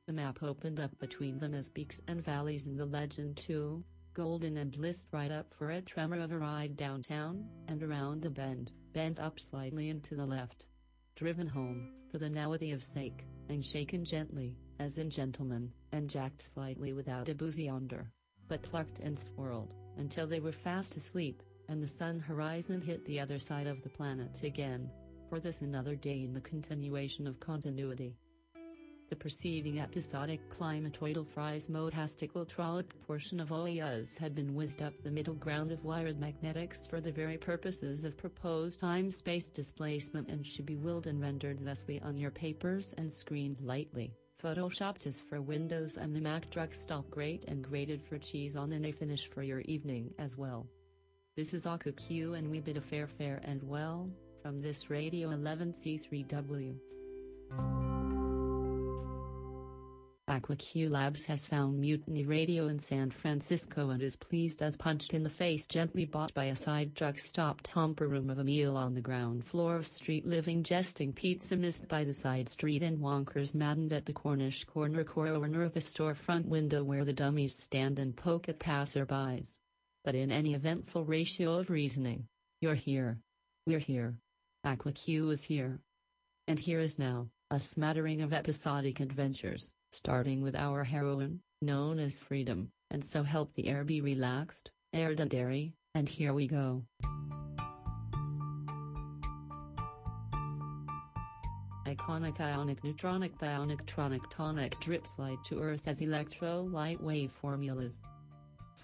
The map opened up between them as peaks and valleys in the legend too, golden and blissed right up for a tremor of a ride downtown, and around the bend, bent up slightly and to the left. Driven home, for the nowity of sake, and shaken gently, as in gentlemen, and jacked slightly without a boozy under, but plucked and swirled, until they were fast asleep, and the sun horizon hit the other side of the planet again. For this another day in the continuation of continuity. The preceding episodic climatoidal phrasmotastical trollop portion of OEAs had been whizzed up the middle ground of wired magnetics for the very purposes of proposed time-space displacement and should be willed and rendered thusly on your papers and screened lightly, photoshopped is for Windows and the Mac drug stop grate and grated for cheese on and a finish for your evening as well. This is AquaQ and we bid a fair fair and well, from this Radio 11C3W. AquaQ Labs has found Mutiny Radio in San Francisco and is pleased as punched in the face gently bought by a side drug stopped humper room of a meal on the ground floor of street living jesting pizza missed by the side street and wonkers maddened at the Cornish corner corner of a storefront window where the dummies stand and poke at passerbys. But in any eventful ratio of reasoning, you're here. We're here. AquaQ is here. And here is now, a smattering of episodic adventures starting with our heroine, known as Freedom, and so help the air be relaxed, air the dairy, and here we go. Iconic ionic neutronic bionic tronic tonic drip slide to earth as electrolyte wave formulas.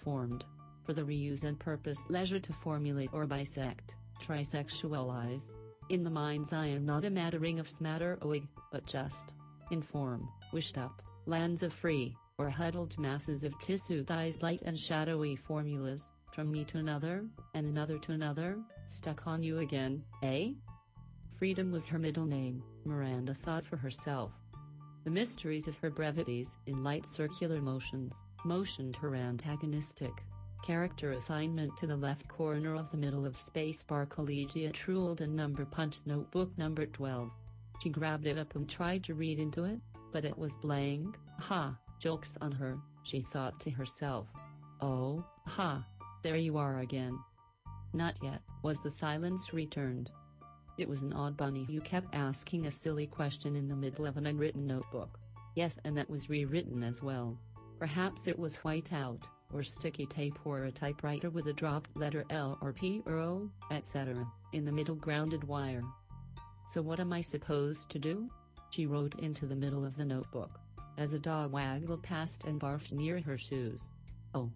Formed. For the reuse and purpose leisure to formulate or bisect, trisexualize. In the mind's eye am not a mattering of smatter oh, oig, but just, inform, wished up, lands of free, or huddled masses of tissue dyes light and shadowy formulas, from me to another, and another to another, stuck on you again, eh? Freedom was her middle name, Miranda thought for herself. The mysteries of her brevities in light circular motions, motioned her antagonistic. Character assignment to the left corner of the middle of Spacebar Collegiate ruled and number punch notebook number 12. She grabbed it up and tried to read into it, but it was blank. Ha, jokes on her, she thought to herself. Oh, ha, there you are again. Not yet, was the silence returned. It was an odd bunny who kept asking a silly question in the middle of an unwritten notebook. Yes, and that was rewritten as well. Perhaps it was white out, or sticky tape or a typewriter with a dropped letter L or P or O, etc., in the middle grounded wire. So what am I supposed to do? She wrote into the middle of the notebook, as a dog waggled past and barfed near her shoes. Oh.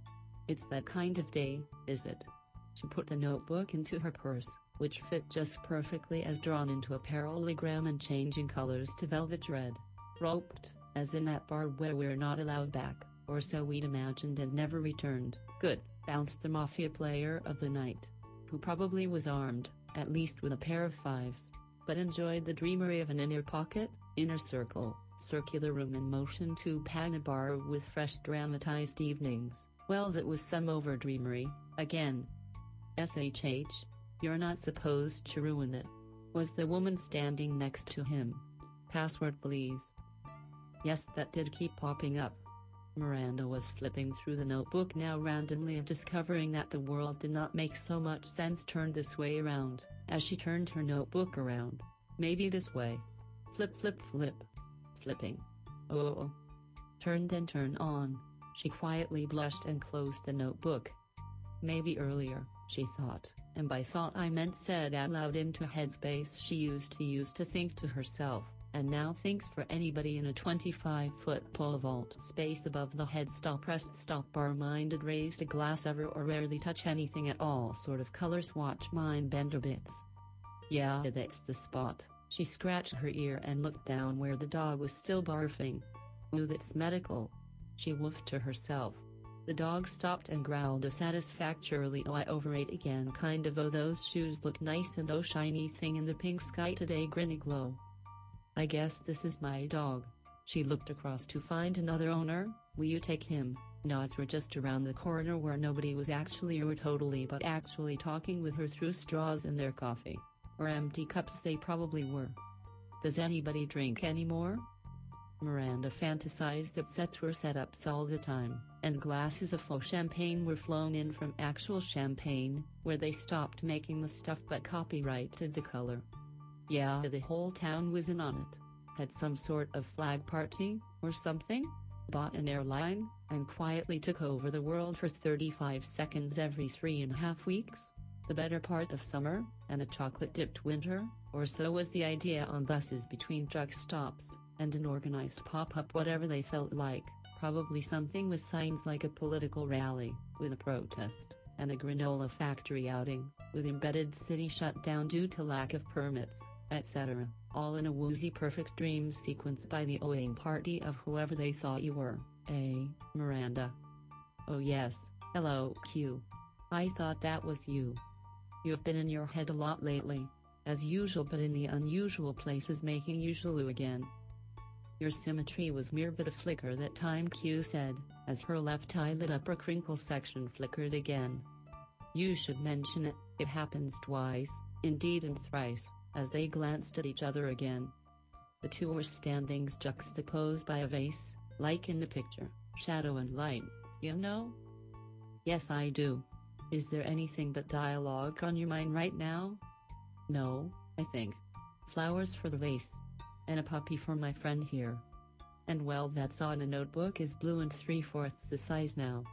It's that kind of day, is it? She put the notebook into her purse, which fit just perfectly as drawn into a parallelogram and changing colors to velvet red. Roped, as in that bar where we're not allowed back, or so we'd imagined and never returned. Good, bounced the mafia player of the night, who probably was armed, at least with a pair of fives but enjoyed the dreamery of an inner pocket, inner circle, circular room in motion to bar with fresh dramatized evenings. Well that was some over dreamery, again. SHH, you're not supposed to ruin it. Was the woman standing next to him? Password please. Yes that did keep popping up. Miranda was flipping through the notebook now randomly and discovering that the world did not make so much sense turned this way around, as she turned her notebook around. Maybe this way. Flip flip flip. Flipping. Oh. Turned and turned on. She quietly blushed and closed the notebook. Maybe earlier, she thought, and by thought I meant said out loud into headspace she used to use to think to herself, and now thinks for anybody in a 25-foot pole vault space above the head stop rest stop bar minded raised a glass ever or rarely touch anything at all sort of colors watch mind bender bits. Yeah that's the spot, she scratched her ear and looked down where the dog was still barfing. Ooh that's medical. She woofed to herself. The dog stopped and growled a satisfactorily oh I overate again kind of oh those shoes look nice and oh shiny thing in the pink sky today grinny glow. I guess this is my dog. She looked across to find another owner, will you take him? Nods were just around the corner where nobody was actually or totally but actually talking with her through straws in their coffee. Or empty cups they probably were. Does anybody drink anymore? Miranda fantasized that sets were setups all the time, and glasses of faux champagne were flown in from actual champagne, where they stopped making the stuff but copyrighted the color. Yeah, the whole town was in on it. Had some sort of flag party, or something? Bought an airline, and quietly took over the world for 35 seconds every three and a half weeks? The better part of summer, and a chocolate-dipped winter, or so was the idea on buses between truck stops, and an organized pop-up whatever they felt like, probably something with signs like a political rally, with a protest, and a granola factory outing, with embedded city shut down due to lack of permits, etc., all in a woozy perfect dream sequence by the owing party of whoever they thought you were, a Miranda. Oh yes, hello Q. I thought that was you. You've been in your head a lot lately, as usual but in the unusual places making usual again. Your symmetry was mere but a flicker that time Q said, as her left eye lit up a crinkle section flickered again. You should mention it, it happens twice, indeed and thrice, as they glanced at each other again. The two were standings juxtaposed by a vase, like in the picture, shadow and light, you know? Yes I do. Is there anything but dialogue on your mind right now? No, I think. Flowers for the vase. And a puppy for my friend here. And well that's on a notebook is blue and three-fourths the size now.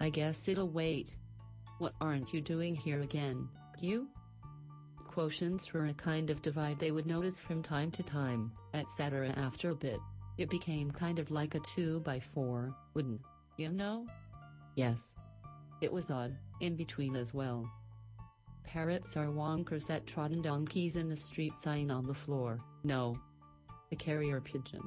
I guess it'll wait. What aren't you doing here again, you? Quotients were a kind of divide they would notice from time to time, etc. after a bit. It became kind of like a 2 by 4 wouldn't, you know? Yes. It was odd, in between as well. Parrots are wonkers that trot on donkeys in the street sign on the floor, no. The carrier pigeon.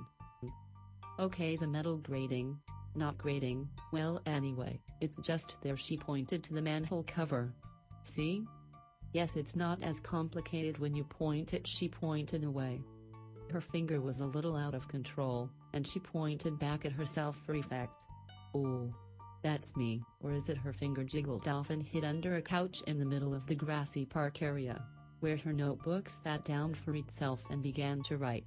Okay the metal grating, not grating, well anyway, it's just there she pointed to the manhole cover. See? Yes it's not as complicated when you point it she pointed away. Her finger was a little out of control, and she pointed back at herself for effect. Oh. That's me, or is it her finger jiggled off and hid under a couch in the middle of the grassy park area, where her notebook sat down for itself and began to write.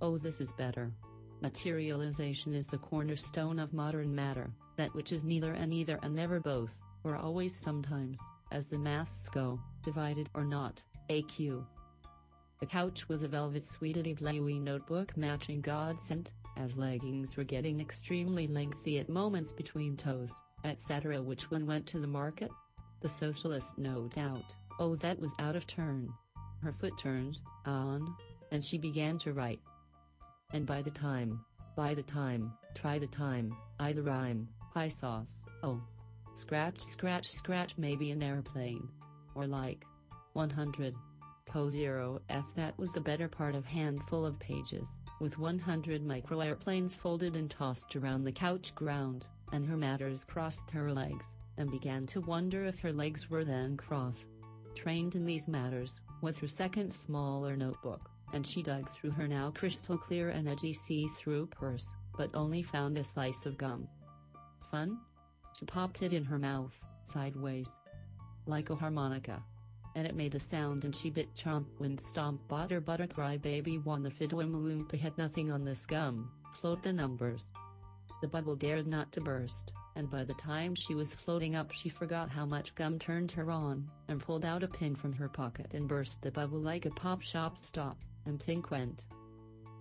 Oh this is better. Materialization is the cornerstone of modern matter, that which is neither and either and never both, or always sometimes, as the maths go, divided or not, AQ. The couch was a velvet sweetly bluey notebook matching godsend, as leggings were getting extremely lengthy at moments between toes, etc. Which one went to the market? The socialist no doubt, oh that was out of turn. Her foot turned, on, and she began to write. And by the time, by the time, try the time, I the rhyme, pie sauce, oh. Scratch scratch scratch maybe an airplane. Or like. 100. Po 0 F that was the better part of handful of pages with 100 micro airplanes folded and tossed around the couch ground, and her matters crossed her legs, and began to wonder if her legs were then cross. Trained in these matters, was her second smaller notebook, and she dug through her now crystal clear and edgy see-through purse, but only found a slice of gum. Fun? She popped it in her mouth, sideways. Like a harmonica and it made a sound and she bit chomp when stomp butter butter cry baby won the fiddle had nothing on this gum, float the numbers. The bubble dared not to burst, and by the time she was floating up she forgot how much gum turned her on, and pulled out a pin from her pocket and burst the bubble like a pop shop stop, and pink went.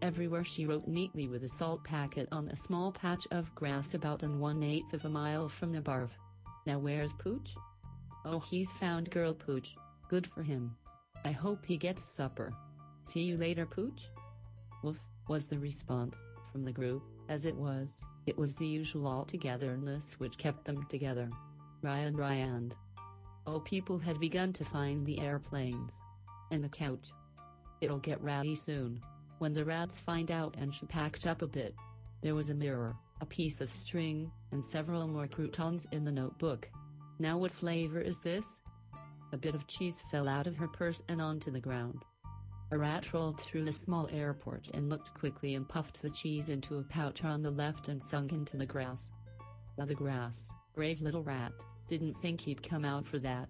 Everywhere she wrote neatly with a salt packet on a small patch of grass about an one-eighth of a mile from the barv. Now where's Pooch? Oh he's found girl Pooch, good for him. I hope he gets supper. See you later Pooch? Woof, was the response, from the group, as it was, it was the usual all-togetherness which kept them together. Ryan Ryan. Oh people had begun to find the airplanes. And the couch. It'll get ratty soon. When the rats find out and she packed up a bit. There was a mirror, a piece of string, and several more croutons in the notebook. Now what flavor is this? A bit of cheese fell out of her purse and onto the ground. A rat rolled through the small airport and looked quickly and puffed the cheese into a pouch on the left and sunk into the grass. Now the grass, brave little rat, didn't think he'd come out for that.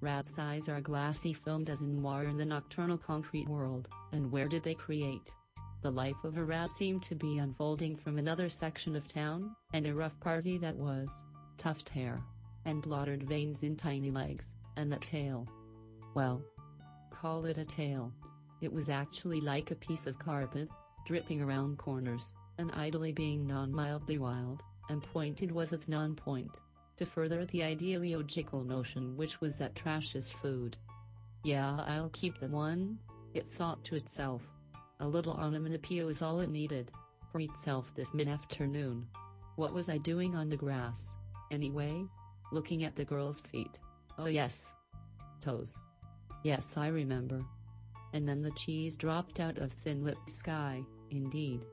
Rat's eyes are glassy filmed as in noir in the nocturnal concrete world, and where did they create? The life of a rat seemed to be unfolding from another section of town, and a rough party that was. Tuft hair. And blottered veins in tiny legs, and that tail. Well. Call it a tail. It was actually like a piece of carpet, dripping around corners, and idly being non-mildly wild, and pointed was its non-point to further the ideological notion which was that trash is food. Yeah, I'll keep the one, it thought to itself. A little onomatopoeia is all it needed. For itself this mid-afternoon. What was I doing on the grass? Anyway? Looking at the girl's feet. Oh yes. Toes. Yes, I remember. And then the cheese dropped out of thin-lipped sky, indeed.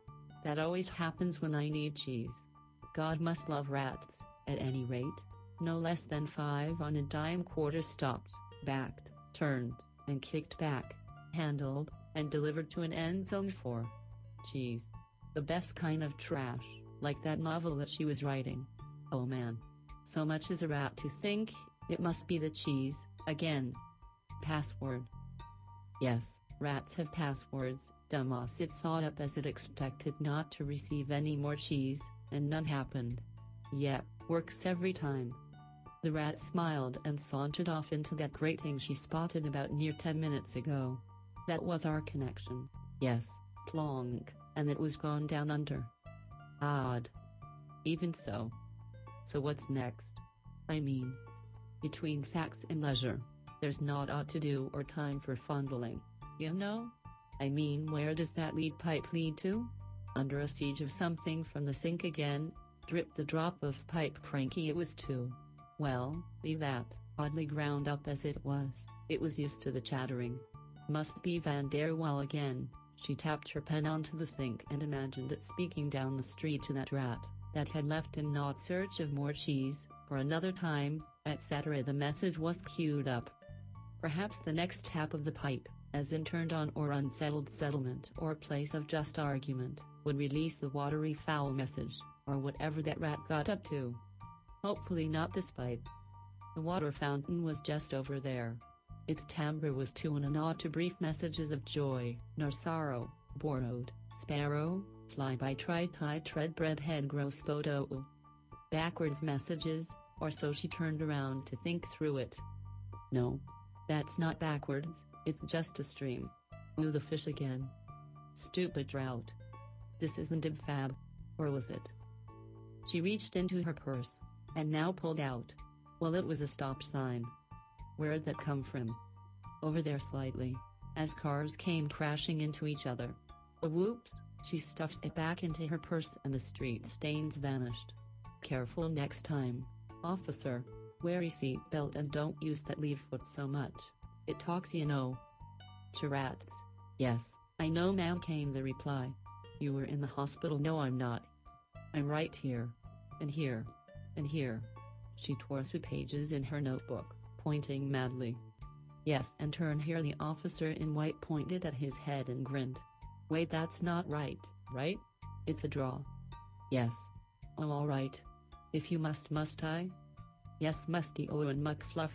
That always happens when I need cheese. God must love rats. At any rate, no less than five on a dime quarter stopped, backed, turned, and kicked back, handled, and delivered to an end zone for cheese. The best kind of trash, like that novel that she was writing. Oh man. So much as a rat to think, it must be the cheese, again. Password. Yes, rats have passwords, dumbass it thought up as it expected not to receive any more cheese, and none happened. Yep, works every time. The rat smiled and sauntered off into that grating she spotted about near 10 minutes ago. That was our connection. Yes, plonk, and it was gone down under. Odd. Even so. So what's next? I mean, between facts and leisure, there's not ought to do or time for fondling, you know? I mean, where does that lead pipe lead to? Under a siege of something from the sink again, dripped the drop of pipe cranky it was too. Well, leave that, oddly ground up as it was, it was used to the chattering. Must be Van der Waal again, she tapped her pen onto the sink and imagined it speaking down the street to that rat, that had left in not search of more cheese, for another time, etc. The message was queued up. Perhaps the next tap of the pipe, as in turned on or unsettled settlement or place of just argument, would release the watery foul message, or whatever that rat got up to. Hopefully not this pipe. The water fountain was just over there. Its timbre was to and nod to brief messages of joy, nor sorrow, borrowed, sparrow, fly by try tie tread bread head gross photo. Backwards messages, or so she turned around to think through it. No. That's not backwards, it's just a stream. Ooh the fish again. Stupid drought. This isn't Ibfab. Or was it? She reached into her purse, and now pulled out. Well it was a stop sign. Where'd that come from? Over there slightly, as cars came crashing into each other. Oh whoops, she stuffed it back into her purse and the street stains vanished. Careful next time, officer. Wear your seat belt and don't use that leave foot so much. It talks you know. To rats. Yes, I know ma'am came the reply. You were in the hospital no I'm not. I'm right here. And here. And here. She tore through pages in her notebook, pointing madly. Yes and turn here the officer in white pointed at his head and grinned. Wait that's not right, right? It's a draw. Yes. Oh alright. If you must must I? Yes musty Owen McFluff.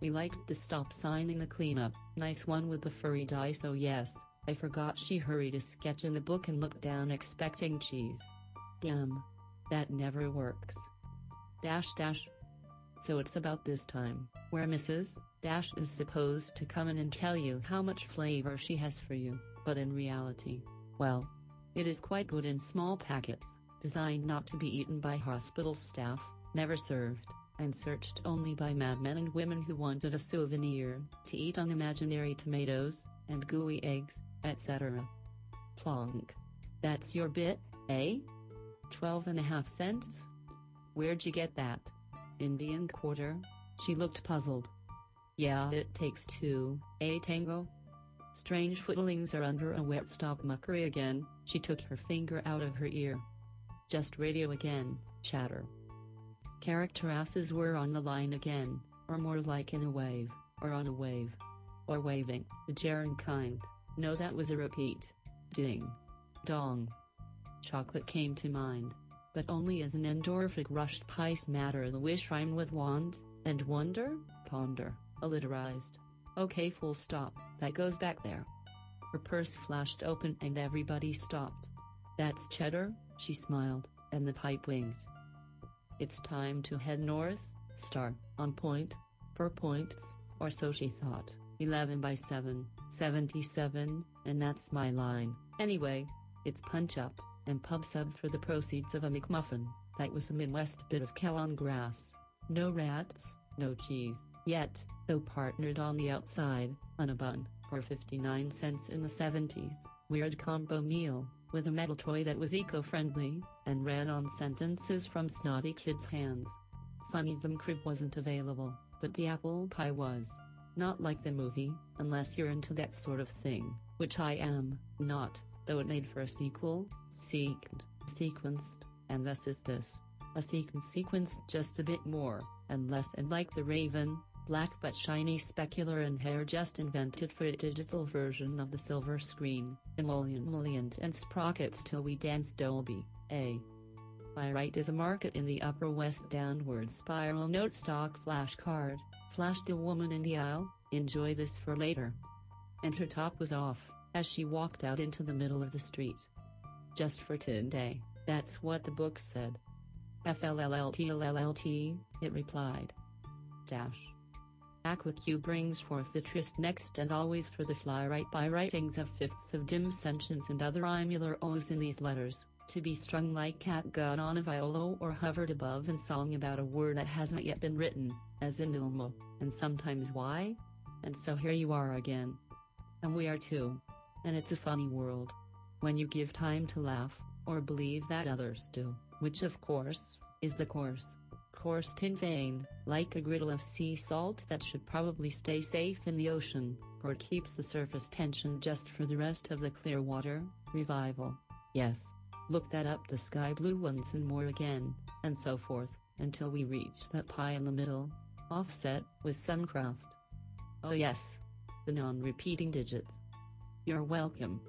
We liked the stop sign in the cleanup, nice one with the furry dice oh yes, I forgot she hurried a sketch in the book and looked down expecting cheese. Damn. That never works. Dash dash. So it's about this time, where Mrs. Dash is supposed to come in and tell you how much flavor she has for you, but in reality, well, it is quite good in small packets, designed not to be eaten by hospital staff, never served, and searched only by madmen and women who wanted a souvenir, to eat on imaginary tomatoes, and gooey eggs, etc. Plonk. That's your bit, eh? Twelve and a half cents? Where'd you get that? Indian quarter? She looked puzzled. Yeah, it takes two, eh, Tango? Strange footlings are under a wet stop muckery again, she took her finger out of her ear. Just radio again, chatter. Character asses were on the line again, or more like in a wave, or on a wave. Or waving, the gerund kind. No, that was a repeat. Ding. Dong. Chocolate came to mind. But only as an endorphic rushed pice matter the wish rhyme with wand, and wonder, ponder, alliterized. Okay full stop, that goes back there. Her purse flashed open and everybody stopped. That's cheddar, she smiled, and the pipe winked. It's time to head north, star, on point, per points, or so she thought. 11 by 7, 77, and that's my line. Anyway, it's punch up, and pub sub for the proceeds of a McMuffin. That was a Midwest bit of cow on grass. No rats, no cheese, yet, though partnered on the outside, on a bun, for 59 cents in the 70s. Weird combo meal, with a metal toy that was eco-friendly, and ran on sentences from snotty kids' hands. Funny them crib wasn't available, but the apple pie was. Not like the movie, unless you're into that sort of thing, which I am, not, though it made for a sequel, sequed, sequenced, and thus is this. A sequence sequenced just a bit more, and less and like the Raven, black but shiny specular and hair just invented for a digital version of the silver screen, emollient emollient and sprockets till we dance Dolby, A. My right is a market in the upper west downward spiral note stock flashcard, flashed a woman in the aisle, enjoy this for later. And her top was off, as she walked out into the middle of the street. Just for today, that's what the book said. FLLLTLLT, it replied. Dash. AquaQ brings forth the tryst next and always for the fly right by writings of fifths of dim sentience and other imular O's in these letters, to be strung like cat catgut on a violo or hovered above in song about a word that hasn't yet been written, as in Ilmo, and sometimes why? And so here you are again. And we are too. And it's a funny world. When you give time to laugh, or believe that others do, which of course, is the course coursed in vain, like a griddle of sea salt that should probably stay safe in the ocean, it keeps the surface tension just for the rest of the clear water, revival. Yes. Look that up the sky blue once and more again, and so forth, until we reach that pie in the middle. Offset, with Suncraft. Oh yes. The non-repeating digits. You're welcome.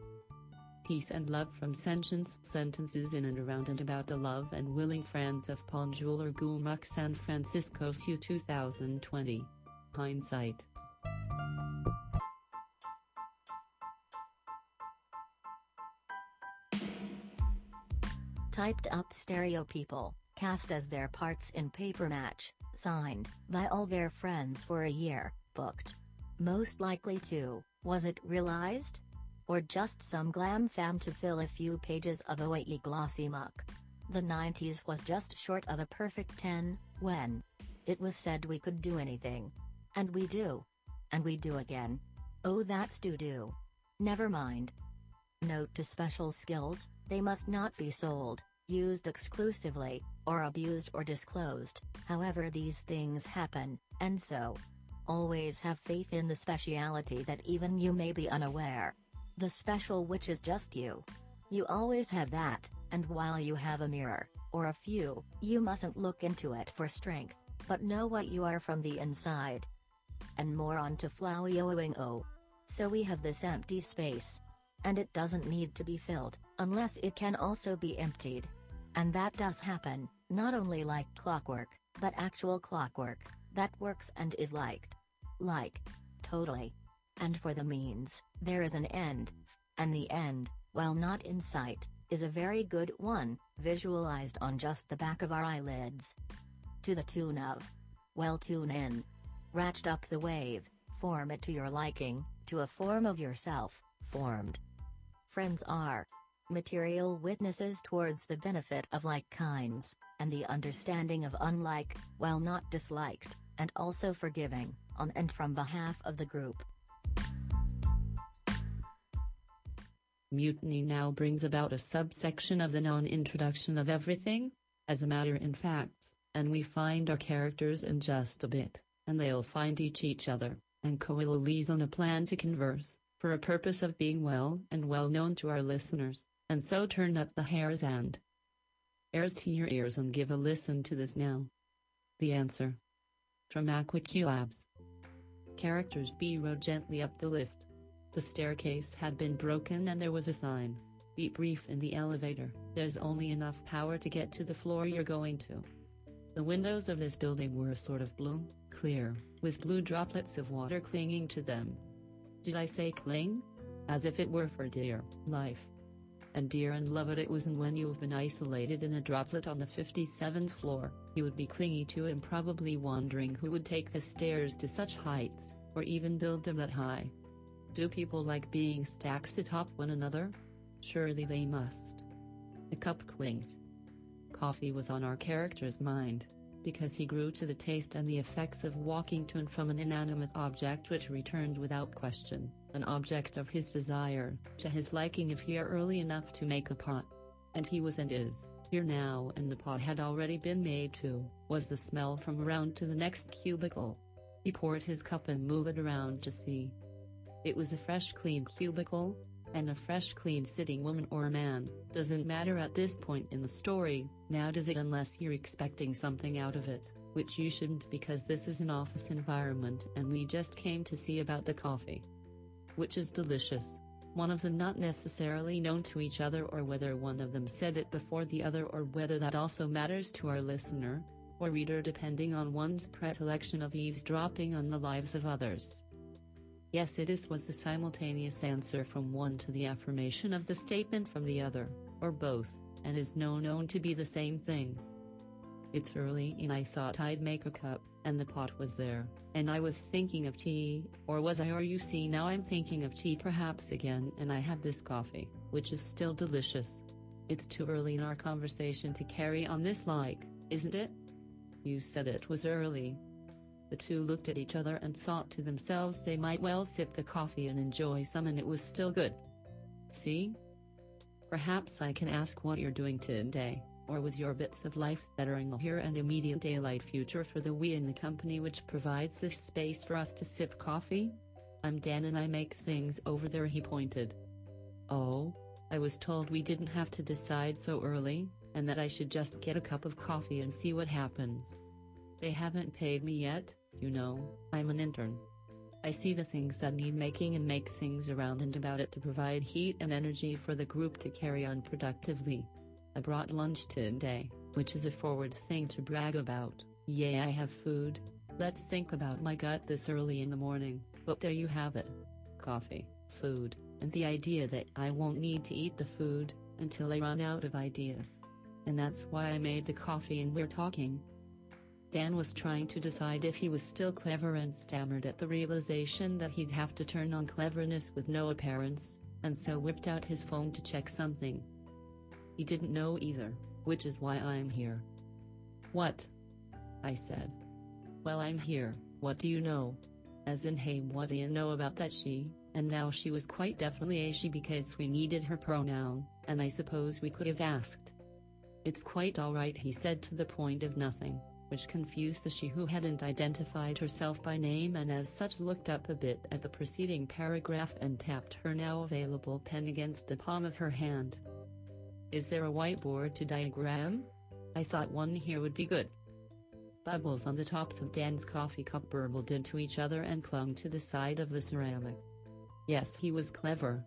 Peace and love from Sentience sentences in and around and about the love and willing friends of Paul Jeweler Gumuk San Francisco SU 2020. Hindsight. Typed up stereo people, cast as their parts in paper match, signed by all their friends for a year, booked. Most likely to, was it realized? Or just some glam fam to fill a few pages of OAE glossy muck. The 90s was just short of a perfect 10, when it was said we could do anything. And we do. And we do again. Oh, that's do do. Never mind. Note to special skills they must not be sold, used exclusively, or abused or disclosed, however, these things happen, and so. Always have faith in the speciality that even you may be unaware. The special which is just you. You always have that, and while you have a mirror, or a few, you mustn't look into it for strength, but know what you are from the inside. And more on to flowioing oh. So we have this empty space. And it doesn't need to be filled, unless it can also be emptied. And that does happen, not only like clockwork, but actual clockwork, that works and is liked. Like. Totally. And for the means, there is an end. And the end, while not in sight, is a very good one, visualized on just the back of our eyelids. To the tune of. Well, tune in. Ratchet up the wave, form it to your liking, to a form of yourself, formed. Friends are material witnesses towards the benefit of like kinds, and the understanding of unlike, while not disliked, and also forgiving, on and from behalf of the group. Mutiny now brings about a subsection of the non-introduction of everything, as a matter in facts, and we find our characters in just a bit, and they'll find each each other, and coalesce on a plan to converse, for a purpose of being well and well known to our listeners, and so turn up the hairs and airs to your ears and give a listen to this now. The answer. From Labs. Characters B rode gently up the lift. The staircase had been broken and there was a sign. Be brief in the elevator, there's only enough power to get to the floor you're going to. The windows of this building were a sort of blue, clear, with blue droplets of water clinging to them. Did I say cling? As if it were for dear life. And dear and loved it was and when you've been isolated in a droplet on the 57th floor, you would be clingy to and probably wondering who would take the stairs to such heights, or even build them that high. Do people like being stacked atop one another? Surely they must. The cup clinked. Coffee was on our character's mind, because he grew to the taste and the effects of walking to and from an inanimate object which returned without question, an object of his desire, to his liking if he here early enough to make a pot. And he was and is, here now and the pot had already been made too, was the smell from around to the next cubicle. He poured his cup and moved it around to see. It was a fresh clean cubicle, and a fresh clean sitting woman or man, doesn't matter at this point in the story, now does it unless you're expecting something out of it, which you shouldn't because this is an office environment and we just came to see about the coffee. Which is delicious. One of them not necessarily known to each other or whether one of them said it before the other or whether that also matters to our listener, or reader depending on one's predilection of eavesdropping on the lives of others. Yes it is was the simultaneous answer from one to the affirmation of the statement from the other, or both, and is no known to be the same thing. It's early and I thought I'd make a cup, and the pot was there, and I was thinking of tea, or was I or you see now I'm thinking of tea perhaps again and I have this coffee, which is still delicious. It's too early in our conversation to carry on this like, isn't it? You said it was early, the two looked at each other and thought to themselves they might well sip the coffee and enjoy some and it was still good. See? Perhaps I can ask what you're doing today, or with your bits of life that are in the here and immediate daylight future for the we in the company which provides this space for us to sip coffee? I'm Dan and I make things over there he pointed. Oh? I was told we didn't have to decide so early, and that I should just get a cup of coffee and see what happens. They haven't paid me yet, you know, I'm an intern. I see the things that need making and make things around and about it to provide heat and energy for the group to carry on productively. I brought lunch today, which is a forward thing to brag about. Yay, I have food. Let's think about my gut this early in the morning, but there you have it. Coffee, food, and the idea that I won't need to eat the food until I run out of ideas. And that's why I made the coffee and we're talking. Dan was trying to decide if he was still clever and stammered at the realization that he'd have to turn on cleverness with no appearance, and so whipped out his phone to check something. He didn't know either, which is why I'm here. What? I said. Well, I'm here, what do you know? As in, hey, what do you know about that she? And now she was quite definitely a she because we needed her pronoun, and I suppose we could have asked. It's quite alright, he said to the point of nothing which confused the she who hadn't identified herself by name and as such looked up a bit at the preceding paragraph and tapped her now available pen against the palm of her hand. Is there a whiteboard to diagram? I thought one here would be good. Bubbles on the tops of Dan's coffee cup burbled into each other and clung to the side of the ceramic. Yes he was clever,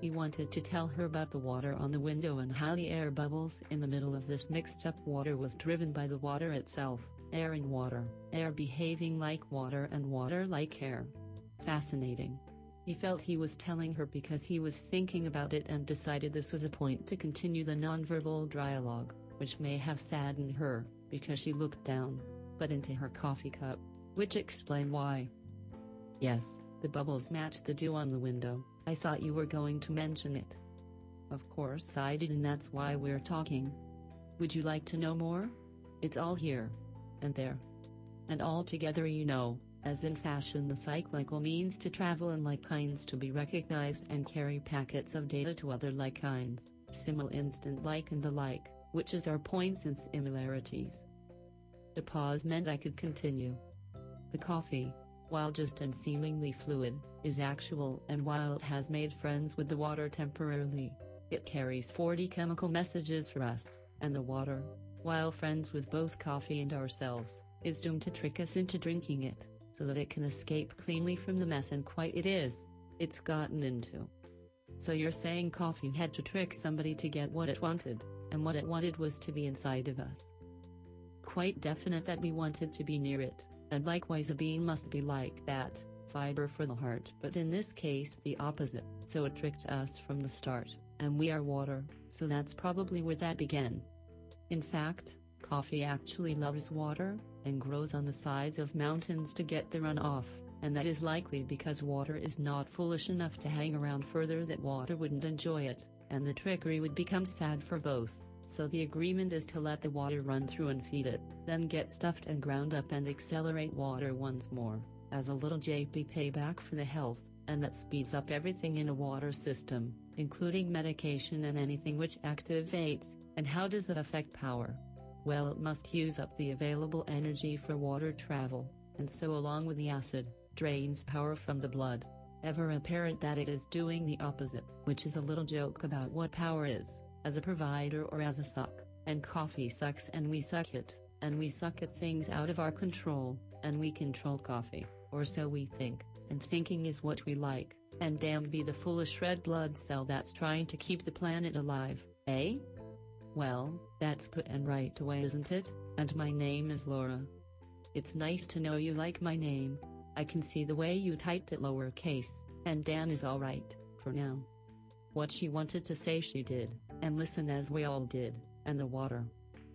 he wanted to tell her about the water on the window and how the air bubbles in the middle of this mixed up water was driven by the water itself, air and water, air behaving like water and water like air. Fascinating. He felt he was telling her because he was thinking about it and decided this was a point to continue the nonverbal dialogue, which may have saddened her, because she looked down, but into her coffee cup, which explained why. Yes, the bubbles matched the dew on the window, I thought you were going to mention it. Of course I did and that's why we're talking. Would you like to know more? It's all here. And there. And all together you know, as in fashion the cyclical means to travel in like kinds to be recognized and carry packets of data to other like kinds, simul instant like and the like, which is our points and similarities. The pause meant I could continue. The coffee, while just and seemingly fluid, is actual and while it has made friends with the water temporarily, it carries 40 chemical messages for us, and the water, while friends with both coffee and ourselves, is doomed to trick us into drinking it, so that it can escape cleanly from the mess and quite it is, it's gotten into. So you're saying coffee had to trick somebody to get what it wanted, and what it wanted was to be inside of us. Quite definite that we wanted to be near it, and likewise a bean must be like that, fiber for the heart but in this case the opposite, so it tricked us from the start, and we are water, so that's probably where that began. In fact, coffee actually loves water, and grows on the sides of mountains to get the runoff, and that is likely because water is not foolish enough to hang around further that water wouldn't enjoy it, and the trickery would become sad for both. So the agreement is to let the water run through and feed it, then get stuffed and ground up and accelerate water once more, as a little JP payback for the health, and that speeds up everything in a water system, including medication and anything which activates, and how does that affect power? Well it must use up the available energy for water travel, and so along with the acid, drains power from the blood. Ever apparent that it is doing the opposite, which is a little joke about what power is as a provider or as a suck, and coffee sucks and we suck it, and we suck at things out of our control, and we control coffee, or so we think, and thinking is what we like, and damned be the foolish red blood cell that's trying to keep the planet alive, eh? Well, that's put and right away isn't it, and my name is Laura. It's nice to know you like my name, I can see the way you typed it lowercase, and Dan is alright, for now. What she wanted to say she did and listen as we all did, and the water.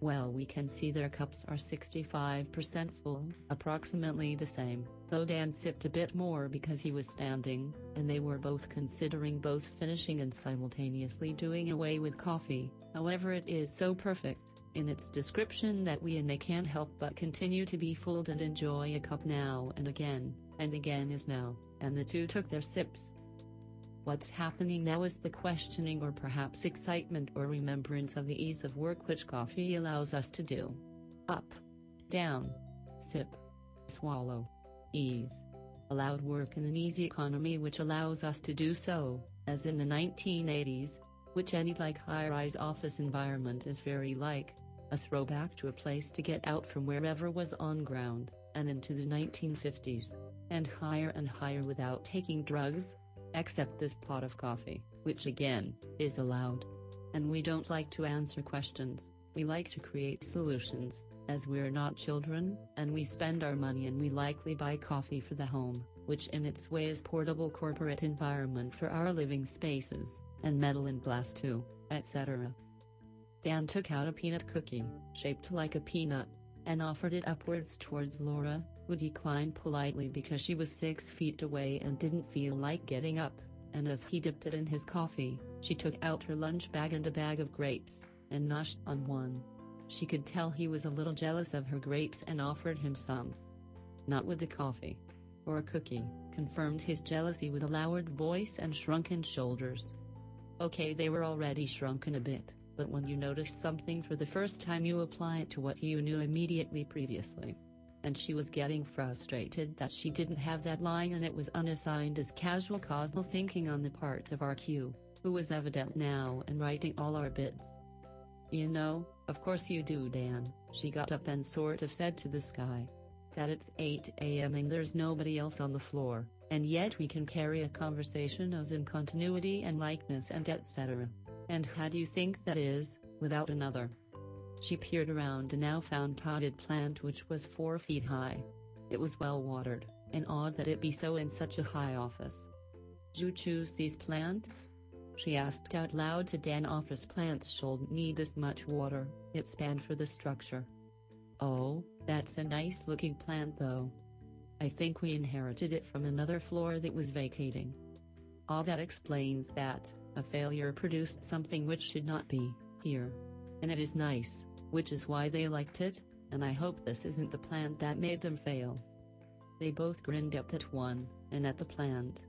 Well we can see their cups are 65% full, approximately the same, though Dan sipped a bit more because he was standing, and they were both considering both finishing and simultaneously doing away with coffee, however it is so perfect, in its description that we and they can't help but continue to be fooled and enjoy a cup now and again, and again is now, and the two took their sips, What's happening now is the questioning or perhaps excitement or remembrance of the ease of work which coffee allows us to do. Up, down, sip, swallow, ease. Allowed work in an easy economy which allows us to do so, as in the 1980s, which any like high-rise office environment is very like, a throwback to a place to get out from wherever was on ground, and into the 1950s, and higher and higher without taking drugs, except this pot of coffee, which again, is allowed. And we don't like to answer questions, we like to create solutions, as we're not children, and we spend our money and we likely buy coffee for the home, which in its way is portable corporate environment for our living spaces, and metal and glass too, etc. Dan took out a peanut cookie, shaped like a peanut, and offered it upwards towards Laura, who declined politely because she was six feet away and didn't feel like getting up, and as he dipped it in his coffee, she took out her lunch bag and a bag of grapes, and noshed on one. She could tell he was a little jealous of her grapes and offered him some. Not with the coffee. Or a cookie, confirmed his jealousy with a lowered voice and shrunken shoulders. Okay they were already shrunken a bit, but when you notice something for the first time you apply it to what you knew immediately previously and she was getting frustrated that she didn't have that line and it was unassigned as casual causal thinking on the part of RQ, who was evident now and writing all our bids. You know, of course you do Dan, she got up and sort of said to the sky. That it's 8 am and there's nobody else on the floor, and yet we can carry a conversation as in continuity and likeness and etc. And how do you think that is, without another? She peered around and now found potted plant which was four feet high. It was well watered, and odd that it be so in such a high office. You choose these plants? She asked out loud to Dan office plants should need this much water, it's banned for the structure. Oh, that's a nice looking plant though. I think we inherited it from another floor that was vacating. All that explains that, a failure produced something which should not be, here. And it is nice, which is why they liked it, and I hope this isn't the plant that made them fail. They both grinned up at one, and at the plant.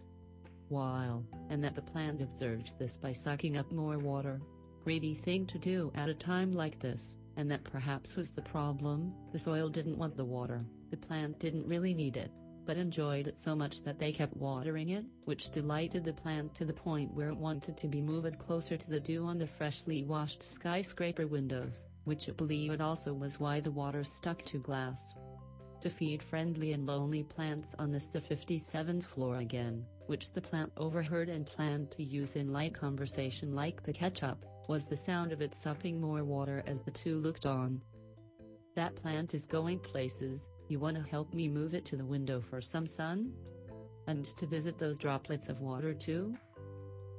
While, and that the plant observed this by sucking up more water. Greedy thing to do at a time like this, and that perhaps was the problem, the soil didn't want the water, the plant didn't really need it, but enjoyed it so much that they kept watering it, which delighted the plant to the point where it wanted to be moved closer to the dew on the freshly washed skyscraper windows, which it believed also was why the water stuck to glass. To feed friendly and lonely plants on this the 57th floor again, which the plant overheard and planned to use in light conversation like the ketchup, was the sound of it supping more water as the two looked on. That plant is going places, you wanna help me move it to the window for some sun? And to visit those droplets of water too?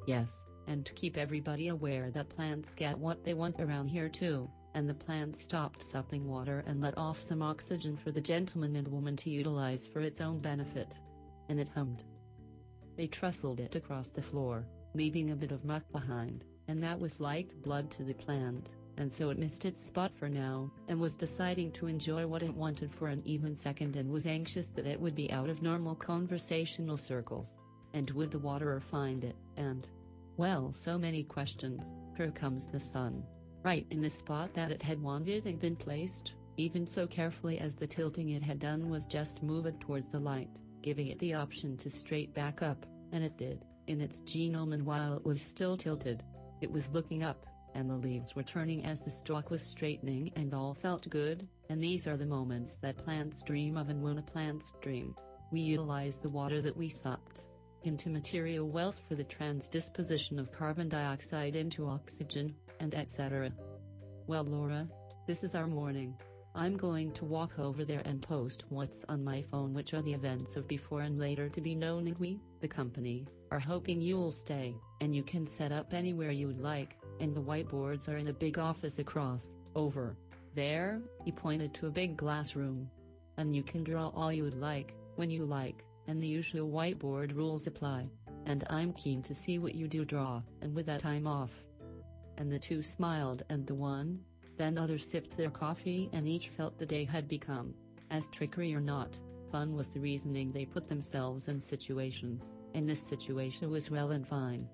Yes, and to keep everybody aware that plants get what they want around here too, and the plant stopped supping water and let off some oxygen for the gentleman and woman to utilize for its own benefit. And it hummed. They trustled it across the floor, leaving a bit of muck behind, and that was like blood to the plant, and so it missed its spot for now, and was deciding to enjoy what it wanted for an even second and was anxious that it would be out of normal conversational circles. And would the waterer find it, and. Well, so many questions, here comes the sun. Right in the spot that it had wanted and been placed, even so carefully as the tilting it had done was just move it towards the light giving it the option to straight back up, and it did, in its genome and while it was still tilted. It was looking up, and the leaves were turning as the stalk was straightening and all felt good, and these are the moments that plants dream of and when a plant's dream. We utilize the water that we sucked into material wealth for the transdisposition of carbon dioxide into oxygen, and etc. Well Laura, this is our morning. I'm going to walk over there and post what's on my phone which are the events of before and later to be known and we, the company, are hoping you'll stay, and you can set up anywhere you'd like, and the whiteboards are in a big office across, over. There, he pointed to a big glass room. And you can draw all you'd like, when you like, and the usual whiteboard rules apply. And I'm keen to see what you do draw, and with that I'm off. And the two smiled and the one, then others sipped their coffee and each felt the day had become, as trickery or not, fun was the reasoning they put themselves in situations, and this situation was well and fine.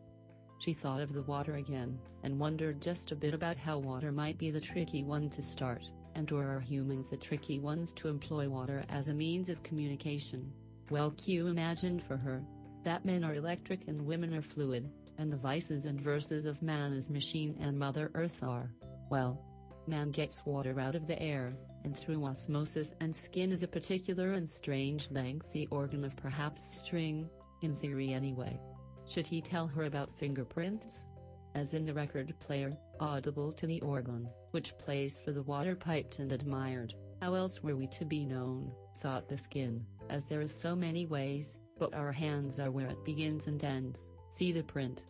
She thought of the water again, and wondered just a bit about how water might be the tricky one to start, and or are humans the tricky ones to employ water as a means of communication? Well Q imagined for her, that men are electric and women are fluid, and the vices and verses of man as machine and Mother Earth are, well, Man gets water out of the air, and through osmosis and skin is a particular and strange lengthy organ of perhaps string, in theory anyway. Should he tell her about fingerprints? As in the record player, audible to the organ, which plays for the water piped and admired, how else were we to be known, thought the skin, as there is so many ways, but our hands are where it begins and ends, see the print.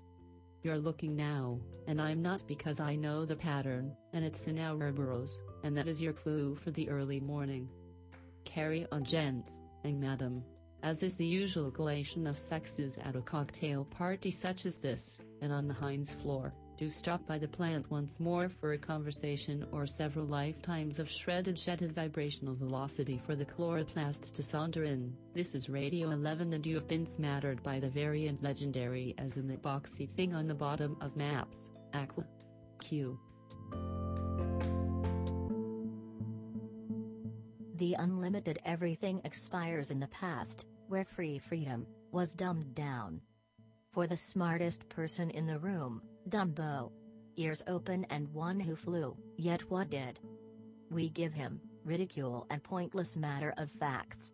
You're looking now, and I'm not because I know the pattern, and it's in our burrows, and that is your clue for the early morning. Carry on gents, and madam. As is the usual collation of sexes at a cocktail party such as this, and on the Heinz floor, do stop by the plant once more for a conversation or several lifetimes of shredded jetted vibrational velocity for the chloroplasts to saunter in. This is Radio 11 and you have been smattered by the variant legendary as in the boxy thing on the bottom of maps, Aqua. Q. The unlimited everything expires in the past, where free freedom was dumbed down. For the smartest person in the room, Dumbo. Ears open and one who flew, yet what did? We give him, ridicule and pointless matter of facts.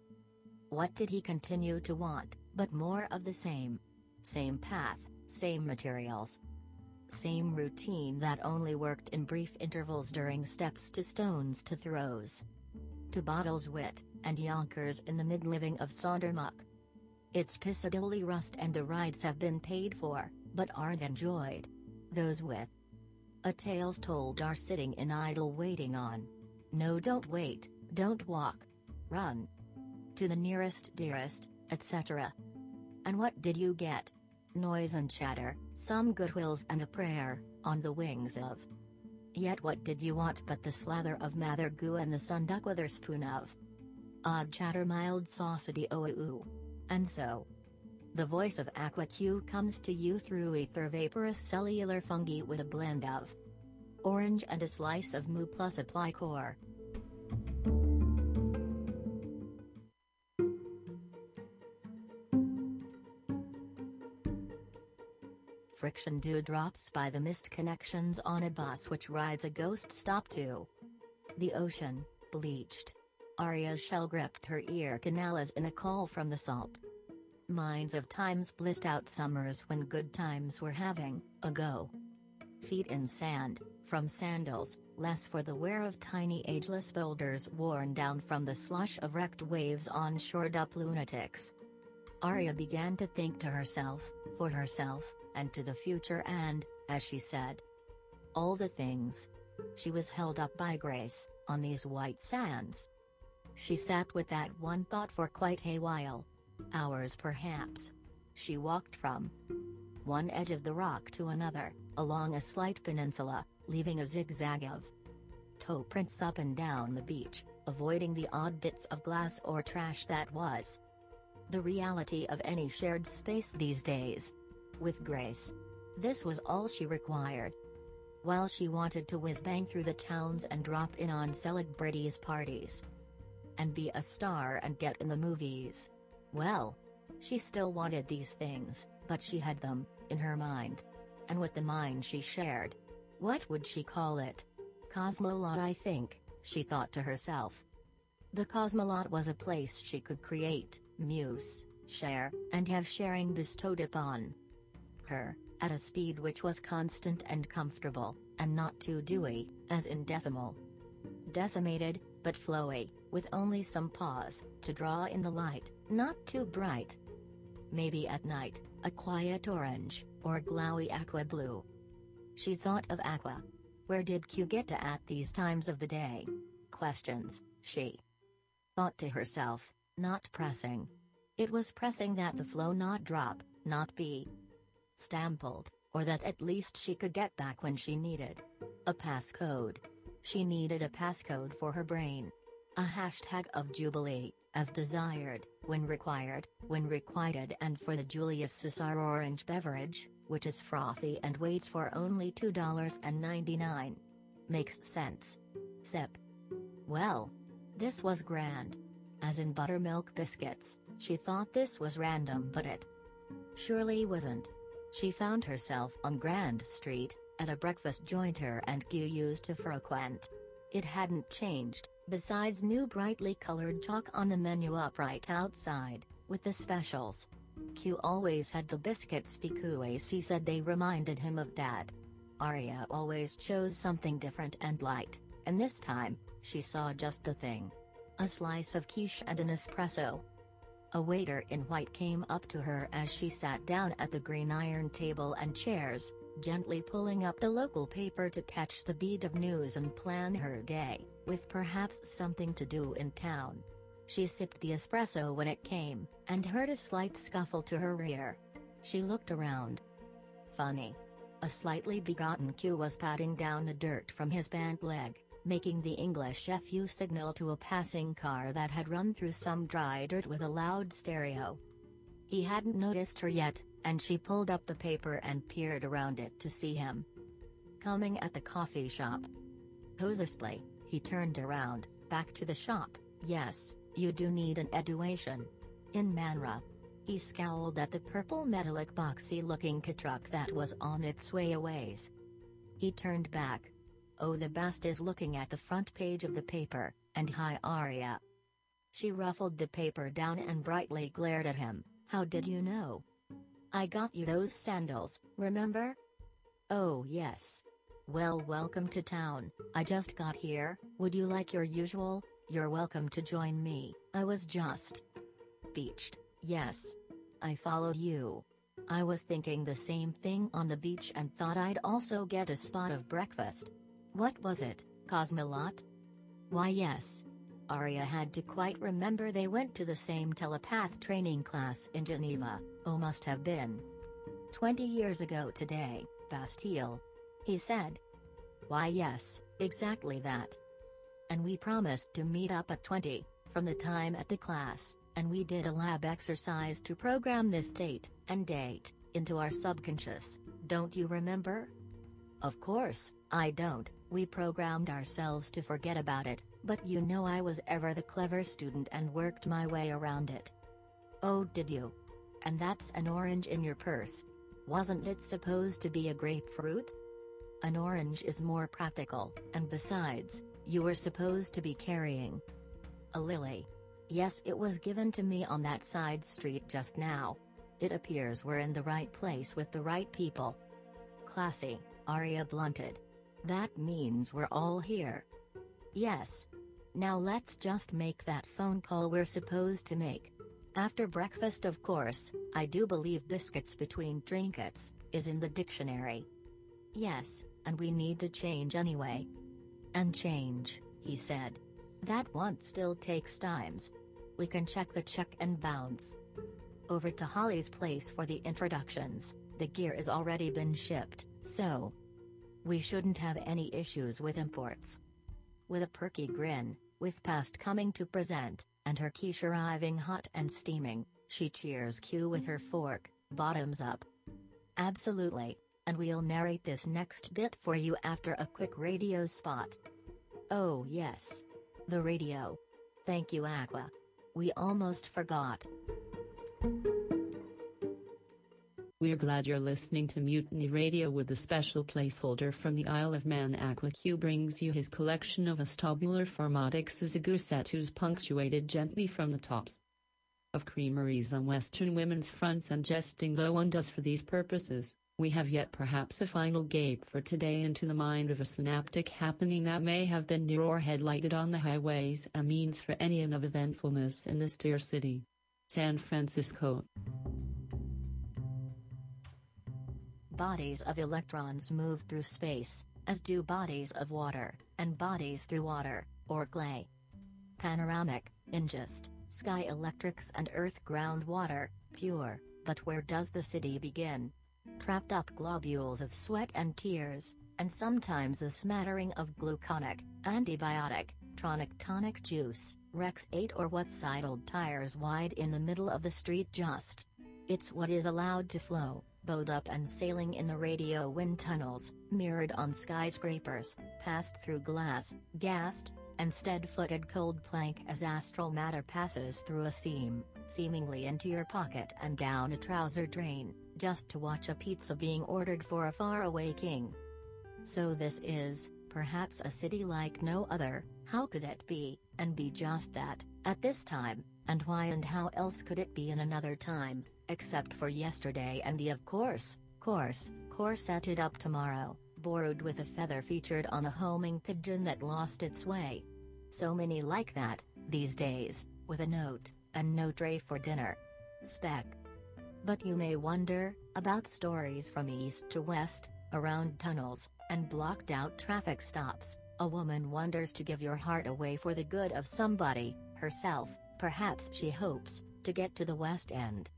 What did he continue to want, but more of the same? Same path, same materials. Same routine that only worked in brief intervals during steps to stones to throws. To bottles wit, and yonkers in the mid-living of Saundermuck. Its Piccadilly rust and the rides have been paid for, but aren't enjoyed. Those with a tales told are sitting in idle waiting on. No, don't wait, don't walk. Run. To the nearest dearest, etc. And what did you get? Noise and chatter, some goodwills and a prayer, on the wings of. Yet what did you want but the slather of mather goo and the sunduck with her spoon of? Odd chatter mild saucity oh. And so. The voice of Aqua Q comes to you through ether vaporous cellular fungi with a blend of orange and a slice of moo plus apply core. Friction dewdrops by the missed connections on a bus which rides a ghost stop to the ocean, bleached. Aria's shell gripped her ear canal as in a call from the salt. Minds of times blissed out summers when good times were having a go. Feet in sand, from sandals, less for the wear of tiny ageless boulders worn down from the slush of wrecked waves on shored up lunatics. Arya began to think to herself, for herself, and to the future and, as she said, all the things. She was held up by grace, on these white sands. She sat with that one thought for quite a while. Hours perhaps. She walked from one edge of the rock to another, along a slight peninsula, leaving a zigzag of toe prints up and down the beach, avoiding the odd bits of glass or trash that was the reality of any shared space these days. With grace. This was all she required. While she wanted to whiz bang through the towns and drop in on celebrities' parties. And be a star and get in the movies. Well. She still wanted these things, but she had them, in her mind. And with the mind she shared. What would she call it? Cosmolot I think, she thought to herself. The Cosmolot was a place she could create, muse, share, and have sharing bestowed upon her, at a speed which was constant and comfortable, and not too dewy, as in decimal. Decimated, but flowy, with only some pause, to draw in the light, not too bright. Maybe at night, a quiet orange, or glowy aqua blue. She thought of aqua. Where did Q get to at these times of the day? Questions, she thought to herself, not pressing. It was pressing that the flow not drop, not be stampled, or that at least she could get back when she needed a passcode. She needed a passcode for her brain. A hashtag of Jubilee, as desired, when required, when requited and for the Julius Caesar orange beverage, which is frothy and waits for only $2.99. Makes sense. Sip. Well. This was grand. As in buttermilk biscuits, she thought this was random but it surely wasn't. She found herself on Grand Street, at a breakfast joint her and Q used to frequent. It hadn't changed, besides new brightly colored chalk on the menu upright outside, with the specials. Q always had the biscuits because he said they reminded him of Dad. Arya always chose something different and light, and this time, she saw just the thing. A slice of quiche and an espresso. A waiter in white came up to her as she sat down at the green iron table and chairs, gently pulling up the local paper to catch the beat of news and plan her day, with perhaps something to do in town. She sipped the espresso when it came, and heard a slight scuffle to her rear. She looked around. Funny. A slightly begotten Q was patting down the dirt from his bent leg, making the English FU signal to a passing car that had run through some dry dirt with a loud stereo. He hadn't noticed her yet, and she pulled up the paper and peered around it to see him. Coming at the coffee shop. Hosestly, he turned around, back to the shop, yes, you do need an education. In Manra. He scowled at the purple metallic boxy looking truck that was on its way aways. He turned back. Oh the best is looking at the front page of the paper, and hi Arya. She ruffled the paper down and brightly glared at him, how did you know? I got you those sandals, remember? Oh yes. Well welcome to town, I just got here, would you like your usual, you're welcome to join me, I was just beached, yes. I followed you. I was thinking the same thing on the beach and thought I'd also get a spot of breakfast. What was it, Cosmolot? Why yes. Arya had to quite remember they went to the same telepath training class in Geneva, oh must have been. Twenty years ago today, Bastille. He said. Why yes, exactly that. And we promised to meet up at 20, from the time at the class, and we did a lab exercise to program this date, and date, into our subconscious, don't you remember? Of course, I don't, we programmed ourselves to forget about it, but you know I was ever the clever student and worked my way around it. Oh did you? And that's an orange in your purse. Wasn't it supposed to be a grapefruit? An orange is more practical, and besides, you were supposed to be carrying a lily. Yes, it was given to me on that side street just now. It appears we're in the right place with the right people. Classy, Aria blunted. That means we're all here. Yes. Now let's just make that phone call we're supposed to make. After breakfast, of course, I do believe biscuits between trinkets is in the dictionary. Yes, and we need to change anyway. And change, he said. That one still takes times. We can check the check and bounce. Over to Holly's place for the introductions, the gear is already been shipped, so. We shouldn't have any issues with imports. With a perky grin, with past coming to present, and her quiche arriving hot and steaming, she cheers Q with her fork, bottoms up. Absolutely, and we'll narrate this next bit for you after a quick radio spot. Oh yes. The radio. Thank you Aqua. We almost forgot. We're glad you're listening to Mutiny Radio with a special placeholder from the Isle of Man AquaQ brings you his collection of Astabular Formatic Suzagusetus punctuated gently from the tops of creameries on Western women's fronts and jesting though one does for these purposes, we have yet perhaps a final gape for today into the mind of a synaptic happening that may have been near or headlighted on the highways a means for any of eventfulness in this dear city. San Francisco. Bodies of electrons move through space, as do bodies of water, and bodies through water, or clay. Panoramic, ingest, sky electrics and earth groundwater, pure, but where does the city begin? Trapped up globules of sweat and tears, and sometimes a smattering of gluconic, antibiotic, tronic tonic juice, Rex 8 or what sidled tires wide in the middle of the street just. It's what is allowed to flow, bowed up and sailing in the radio wind tunnels, mirrored on skyscrapers, passed through glass, gassed, and stead-footed cold plank as astral matter passes through a seam, seemingly into your pocket and down a trouser drain, just to watch a pizza being ordered for a faraway king. So this is, perhaps a city like no other, how could it be, and be just that, at this time, and why and how else could it be in another time, except for yesterday and the of course, course, corseted up tomorrow, borrowed with a feather featured on a homing pigeon that lost its way. So many like that, these days, with a note, and no tray for dinner. Spec. But you may wonder, about stories from east to west, around tunnels, and blocked out traffic stops, a woman wonders to give your heart away for the good of somebody, herself, perhaps she hopes, to get to the West End.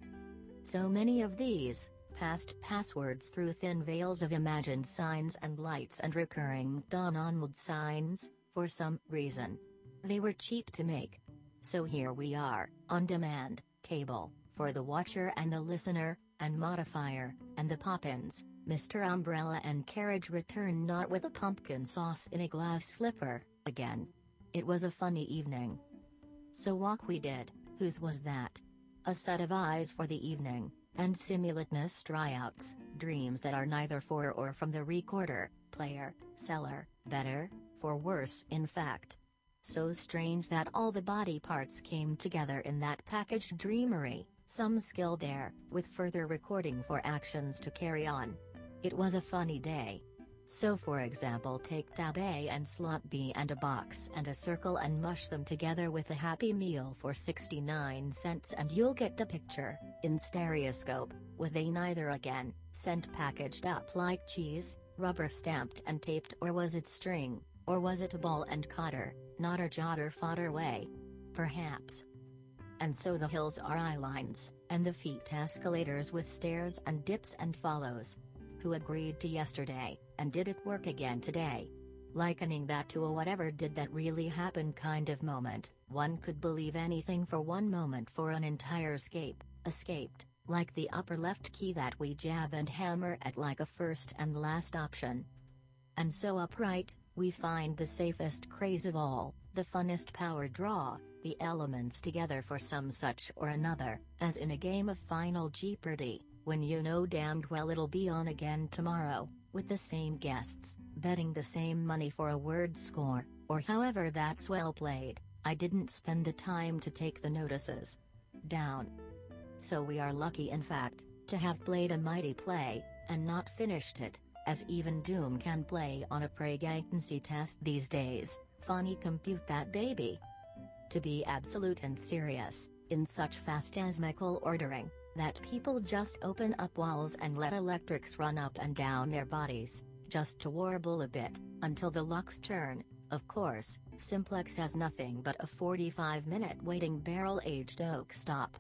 So many of these, past passwords through thin veils of imagined signs and lights and recurring dawn onward signs, for some reason. They were cheap to make. So here we are, on demand, cable, for the watcher and the listener, and modifier, and the poppins, Mr. Umbrella and carriage return not with a pumpkin sauce in a glass slipper, again. It was a funny evening. So walk we did, whose was that? A set of eyes for the evening, and simulateness tryouts, dreams that are neither for or from the recorder, player, seller, better, for worse in fact. So strange that all the body parts came together in that packaged dreamery, some skill there, with further recording for actions to carry on. It was a funny day. So for example take tab A and slot B and a box and a circle and mush them together with a happy meal for 69 cents and you'll get the picture, in stereoscope, with a neither again, sent packaged up like cheese, rubber stamped and taped or was it string, or was it a ball and cotter, not a jotter fodder way? Perhaps. And so the hills are eye lines, and the feet escalators with stairs and dips and follows. Who agreed to yesterday, and did it work again today? Likening that to a whatever did that really happen kind of moment, one could believe anything for one moment for an entire escape, escaped, like the upper left key that we jab and hammer at like a first and last option. And so upright, we find the safest craze of all, the funnest power draw, the elements together for some such or another, as in a game of Final Jeopardy, when you know damned well it'll be on again tomorrow, with the same guests, betting the same money for a word score, or however that's well played, I didn't spend the time to take the notices down. So we are lucky in fact, to have played a mighty play, and not finished it, as even Doom can play on a pregnancy test these days, funny compute that baby. To be absolute and serious, in such phantasmical ordering, that people just open up walls and let electrics run up and down their bodies, just to warble a bit, until the lucks turn, of course, Simplex has nothing but a 45 minute waiting barrel aged oak stop.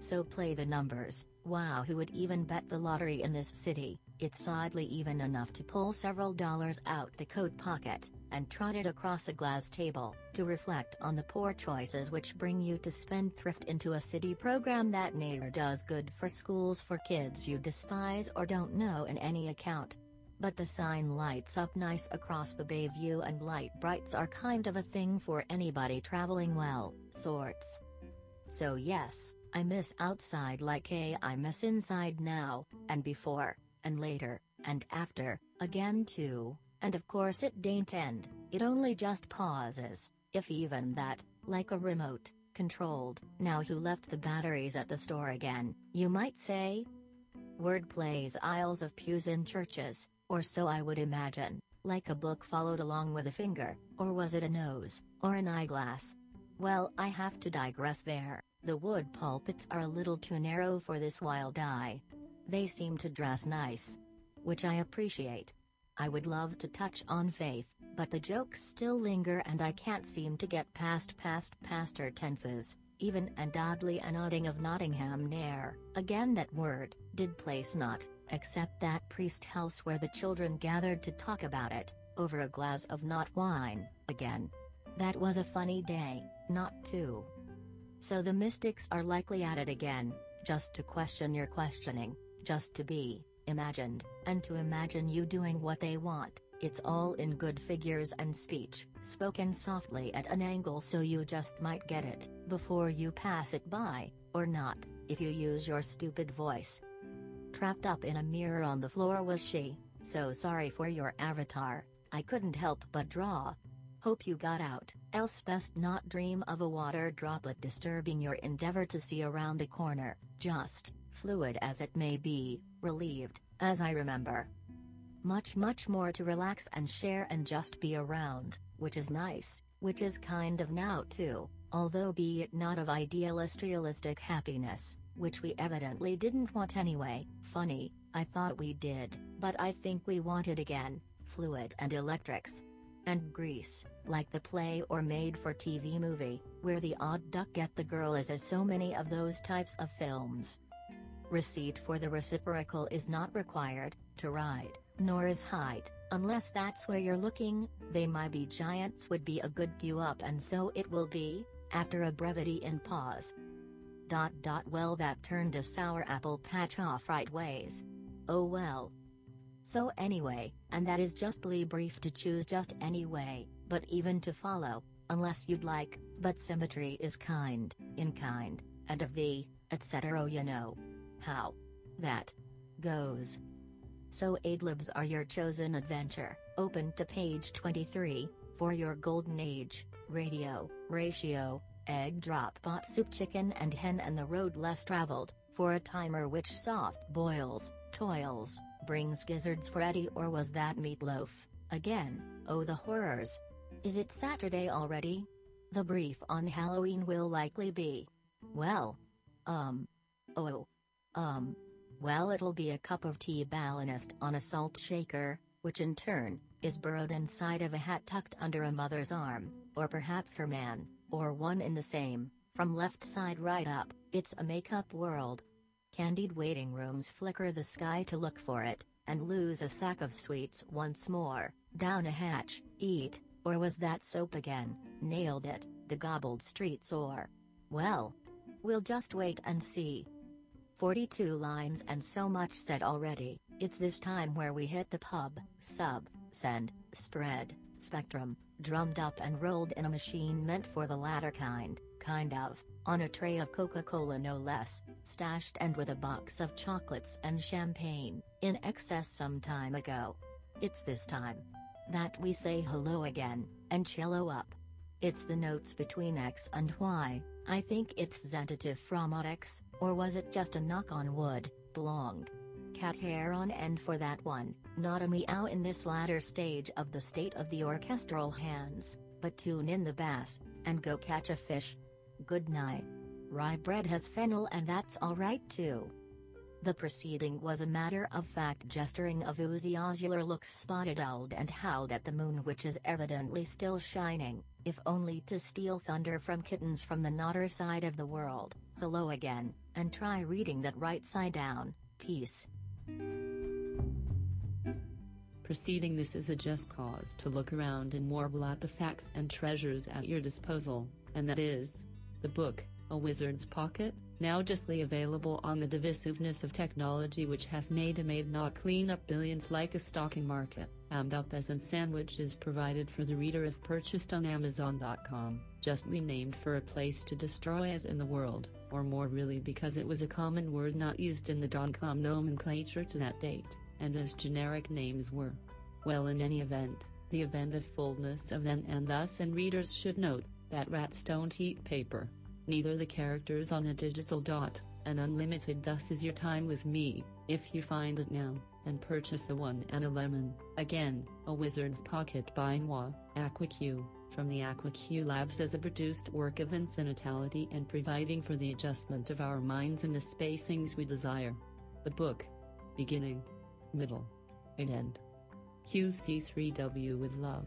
So play the numbers, wow who would even bet the lottery in this city, it's oddly even enough to pull several dollars out the coat pocket, and trotted across a glass table, to reflect on the poor choices which bring you to spend thrift into a city program that neither does good for schools for kids you despise or don't know in any account. But the sign lights up nice across the bay view and light brights are kind of a thing for anybody traveling well, sorts. So yes, I miss outside like a I miss inside now, and before, and later, and after, again too, and of course it dain't end, it only just pauses, if even that, like a remote, controlled, now who left the batteries at the store again, you might say? Word plays aisles of pews in churches, or so I would imagine, like a book followed along with a finger, or was it a nose, or an eyeglass? Well, I have to digress there. The wood pulpits are a little too narrow for this wild eye. They seem to dress nice. Which I appreciate. I would love to touch on faith, but the jokes still linger and I can't seem to get past past pastor tenses, even and oddly a nodding of Nottingham Nair, again that word, did place not, except that priest house where the children gathered to talk about it, over a glass of not wine, again. That was a funny day, not two. So the mystics are likely at it again, just to question your questioning, just to be imagined, and to imagine you doing what they want. It's all in good figures and speech, spoken softly at an angle so you just might get it, before you pass it by, or not, if you use your stupid voice. Trapped up in a mirror on the floor was she, so sorry for your avatar, I couldn't help but draw. Hope you got out, else best not dream of a water droplet disturbing your endeavor to see around a corner, just, fluid as it may be, relieved, as I remember. Much much more to relax and share and just be around, which is nice, which is kind of now too, although be it not of idealist realistic happiness, which we evidently didn't want anyway, funny, I thought we did, but I think we wanted again, fluid and electrics. And Grease, like the play or made for TV movie, where the odd duck get the girl is as so many of those types of films. Receipt for the reciprocal is not required, to ride, nor is height, unless that's where you're looking, they might be giants would be a good cue up and so it will be, after a brevity in pause. Dot dot well that turned a sour apple patch off right ways. Oh well. So anyway, and that is justly brief to choose just anyway, but even to follow, unless you'd like, but symmetry is kind, in kind, and of thee, etc. you know. How that goes. So adlibs are your chosen adventure, open to page 23, for your golden age, radio, ratio, egg drop pot soup chicken and hen and the road less traveled, for a timer which soft boils, toils, Brings gizzards for Eddie or was that meatloaf? Again, oh the horrors. Is it Saturday already? The brief on Halloween will likely be. Well. Um. Oh. Um. Well, it'll be a cup of tea balanced on a salt shaker, which in turn, is burrowed inside of a hat tucked under a mother's arm, or perhaps her man, or one in the same, from left side right up, it's a makeup world. Candied waiting rooms flicker the sky to look for it, and lose a sack of sweets once more, down a hatch, eat, or was that soap again, nailed it, the gobbled streets or. Well. We'll just wait and see. 42 lines and so much said already, it's this time where we hit the pub, sub, send, spread, spectrum, drummed up and rolled in a machine meant for the latter kind, kind of, on a tray of Coca-Cola no less, stashed and with a box of chocolates and champagne, in excess some time ago. It's this time that we say hello again, and cello up. It's the notes between X and Y, I think it's Zentative from X, or was it just a knock on wood, blong? Cat hair on end for that one, not a meow in this latter stage of the state of the orchestral hands, but tune in the bass, and go catch a fish. Good night. Rye bread has fennel and that's alright too. The proceeding was a matter of fact gesturing of Uzi Ozular looks spotted owled and howled at the moon which is evidently still shining, if only to steal thunder from kittens from the nodder side of the world, hello again, and try reading that right side down, peace. Proceeding this is a just cause to look around and warble at the facts and treasures at your disposal, and that is the book, A Wizard's Pocket, now justly available on the divisiveness of technology which has made a maid not clean up billions like a stocking market, and up as in sandwiches provided for the reader if purchased on Amazon.com, justly named for a place to destroy as in the world, or more really because it was a common word not used in the .com nomenclature to that date, and as generic names were. Well in any event, the event of fullness of then and thus and readers should note, that rats don't eat paper neither the characters on a digital dot, and unlimited thus is your time with me, if you find it now, and purchase a one and a lemon, again, a wizard's pocket by Moi, AquaQ, from the AquaQ Labs as a produced work of infinitality and providing for the adjustment of our minds in the spacings we desire. The book. Beginning. Middle. And end. QC3W with love.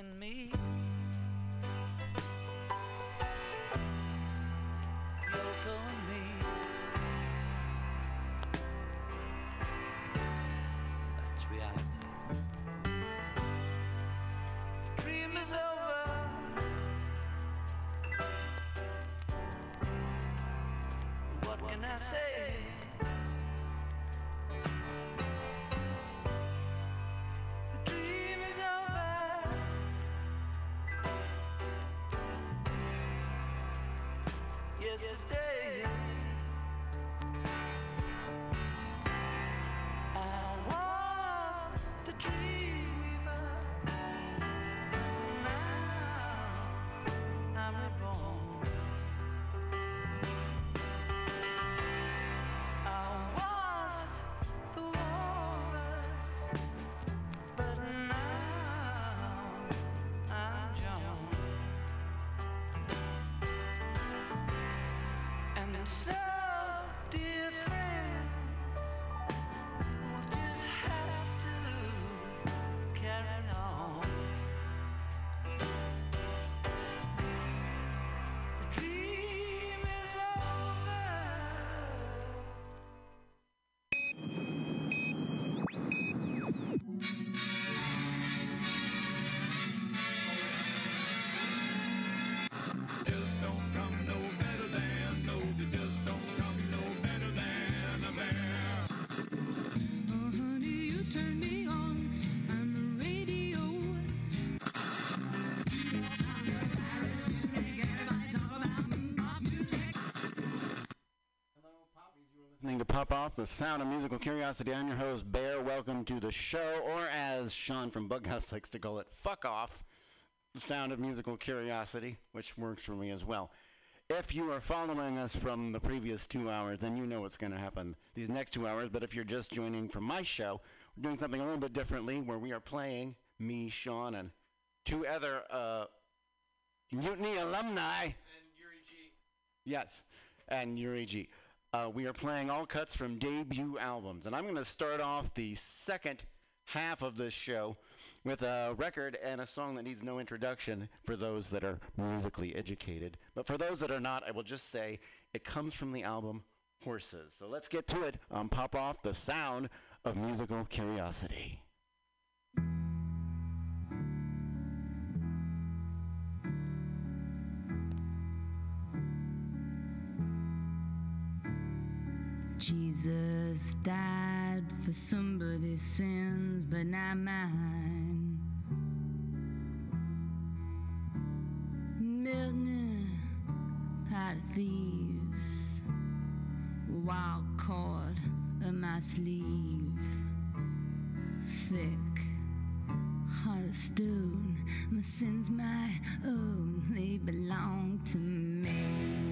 In me. Off, the sound of musical curiosity. I'm your host, Bear. Welcome to the show, or as Sean from Bughouse likes to call it, Fuck Off, the sound of musical curiosity, which works for me as well. If you are following us from the previous two hours, then you know what's going to happen these next two hours. But if you're just joining from my show, we're doing something a little bit differently where we are playing, me, Sean, and two other uh, Mutiny alumni. And Yuri G. Yes, and Yuri G. Uh, we are playing all cuts from debut albums. And I'm going to start off the second half of this show with a record and a song that needs no introduction for those that are musically educated. But for those that are not, I will just say it comes from the album Horses. So let's get to it on Pop Off the Sound of Musical Curiosity. Jesus died for somebody's sins, but not mine. Milton, pot thieves, wild cord of my sleeve, thick, heart of stone. My sins, my own, they belong to. Me.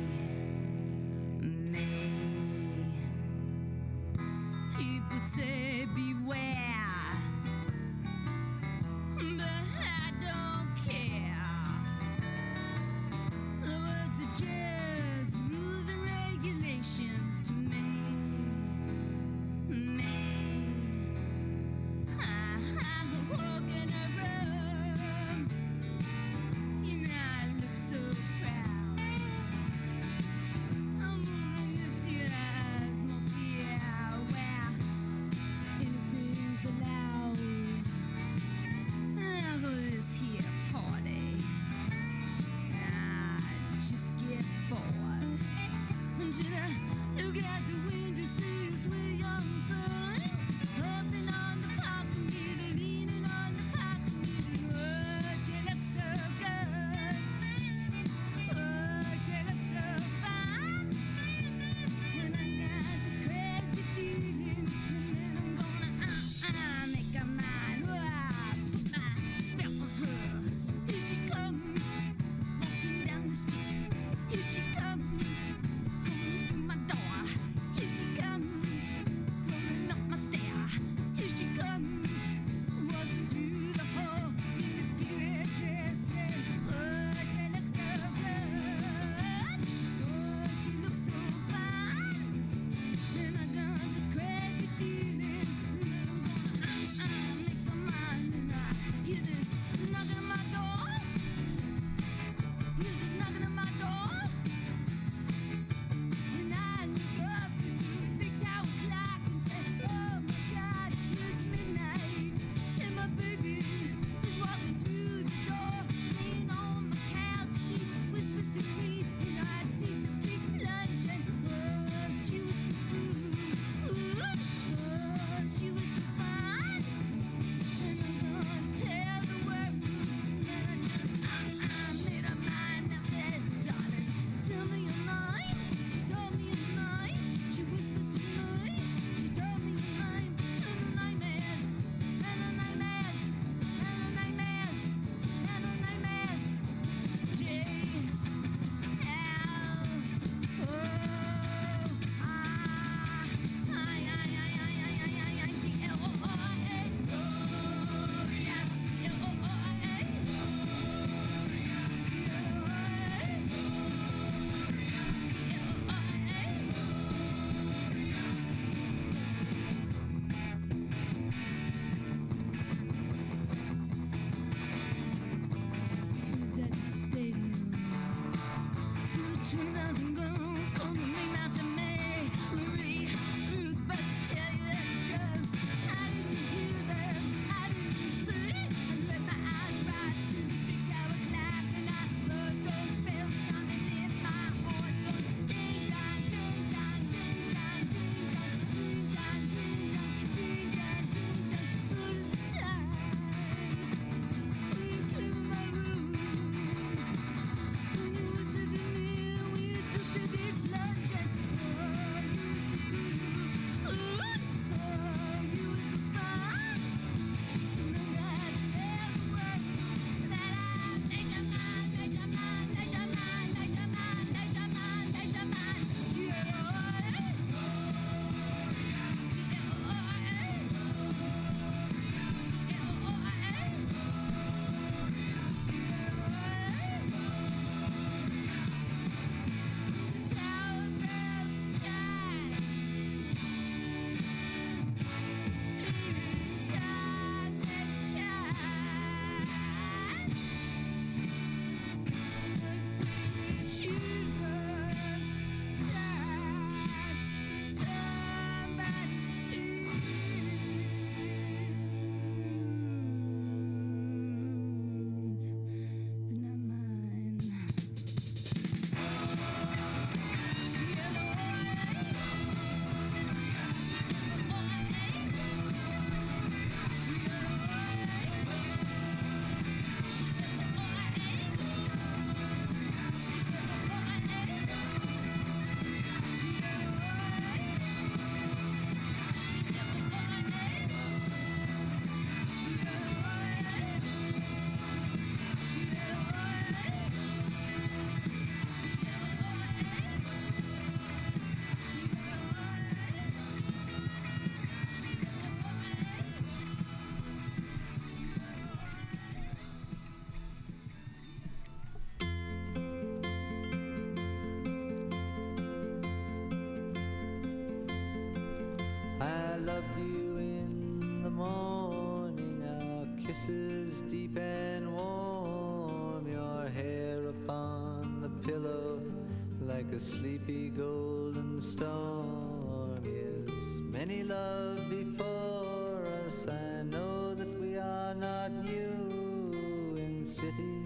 the sleepy golden storm. is many love before us. I know that we are not new in city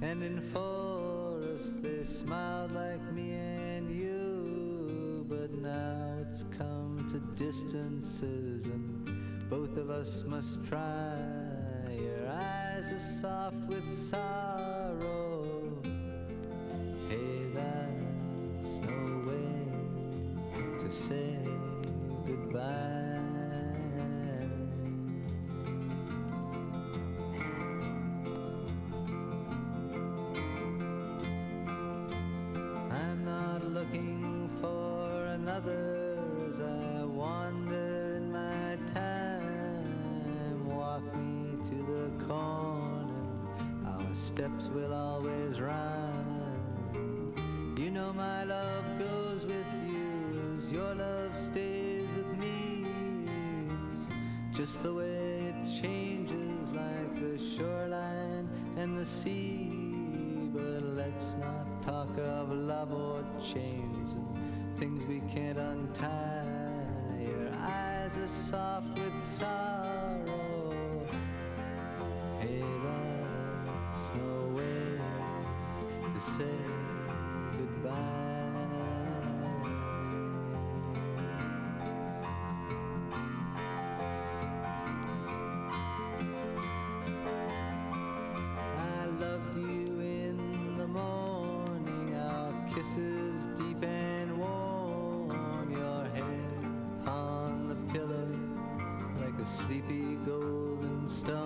and in forest. They smiled like me and you, but now it's come to distances, and both of us must try. Your eyes are soft with sorrow say goodbye. can't untie. Your eyes are soft with sorrow. Hey, that's no way to say. the sleepy golden star.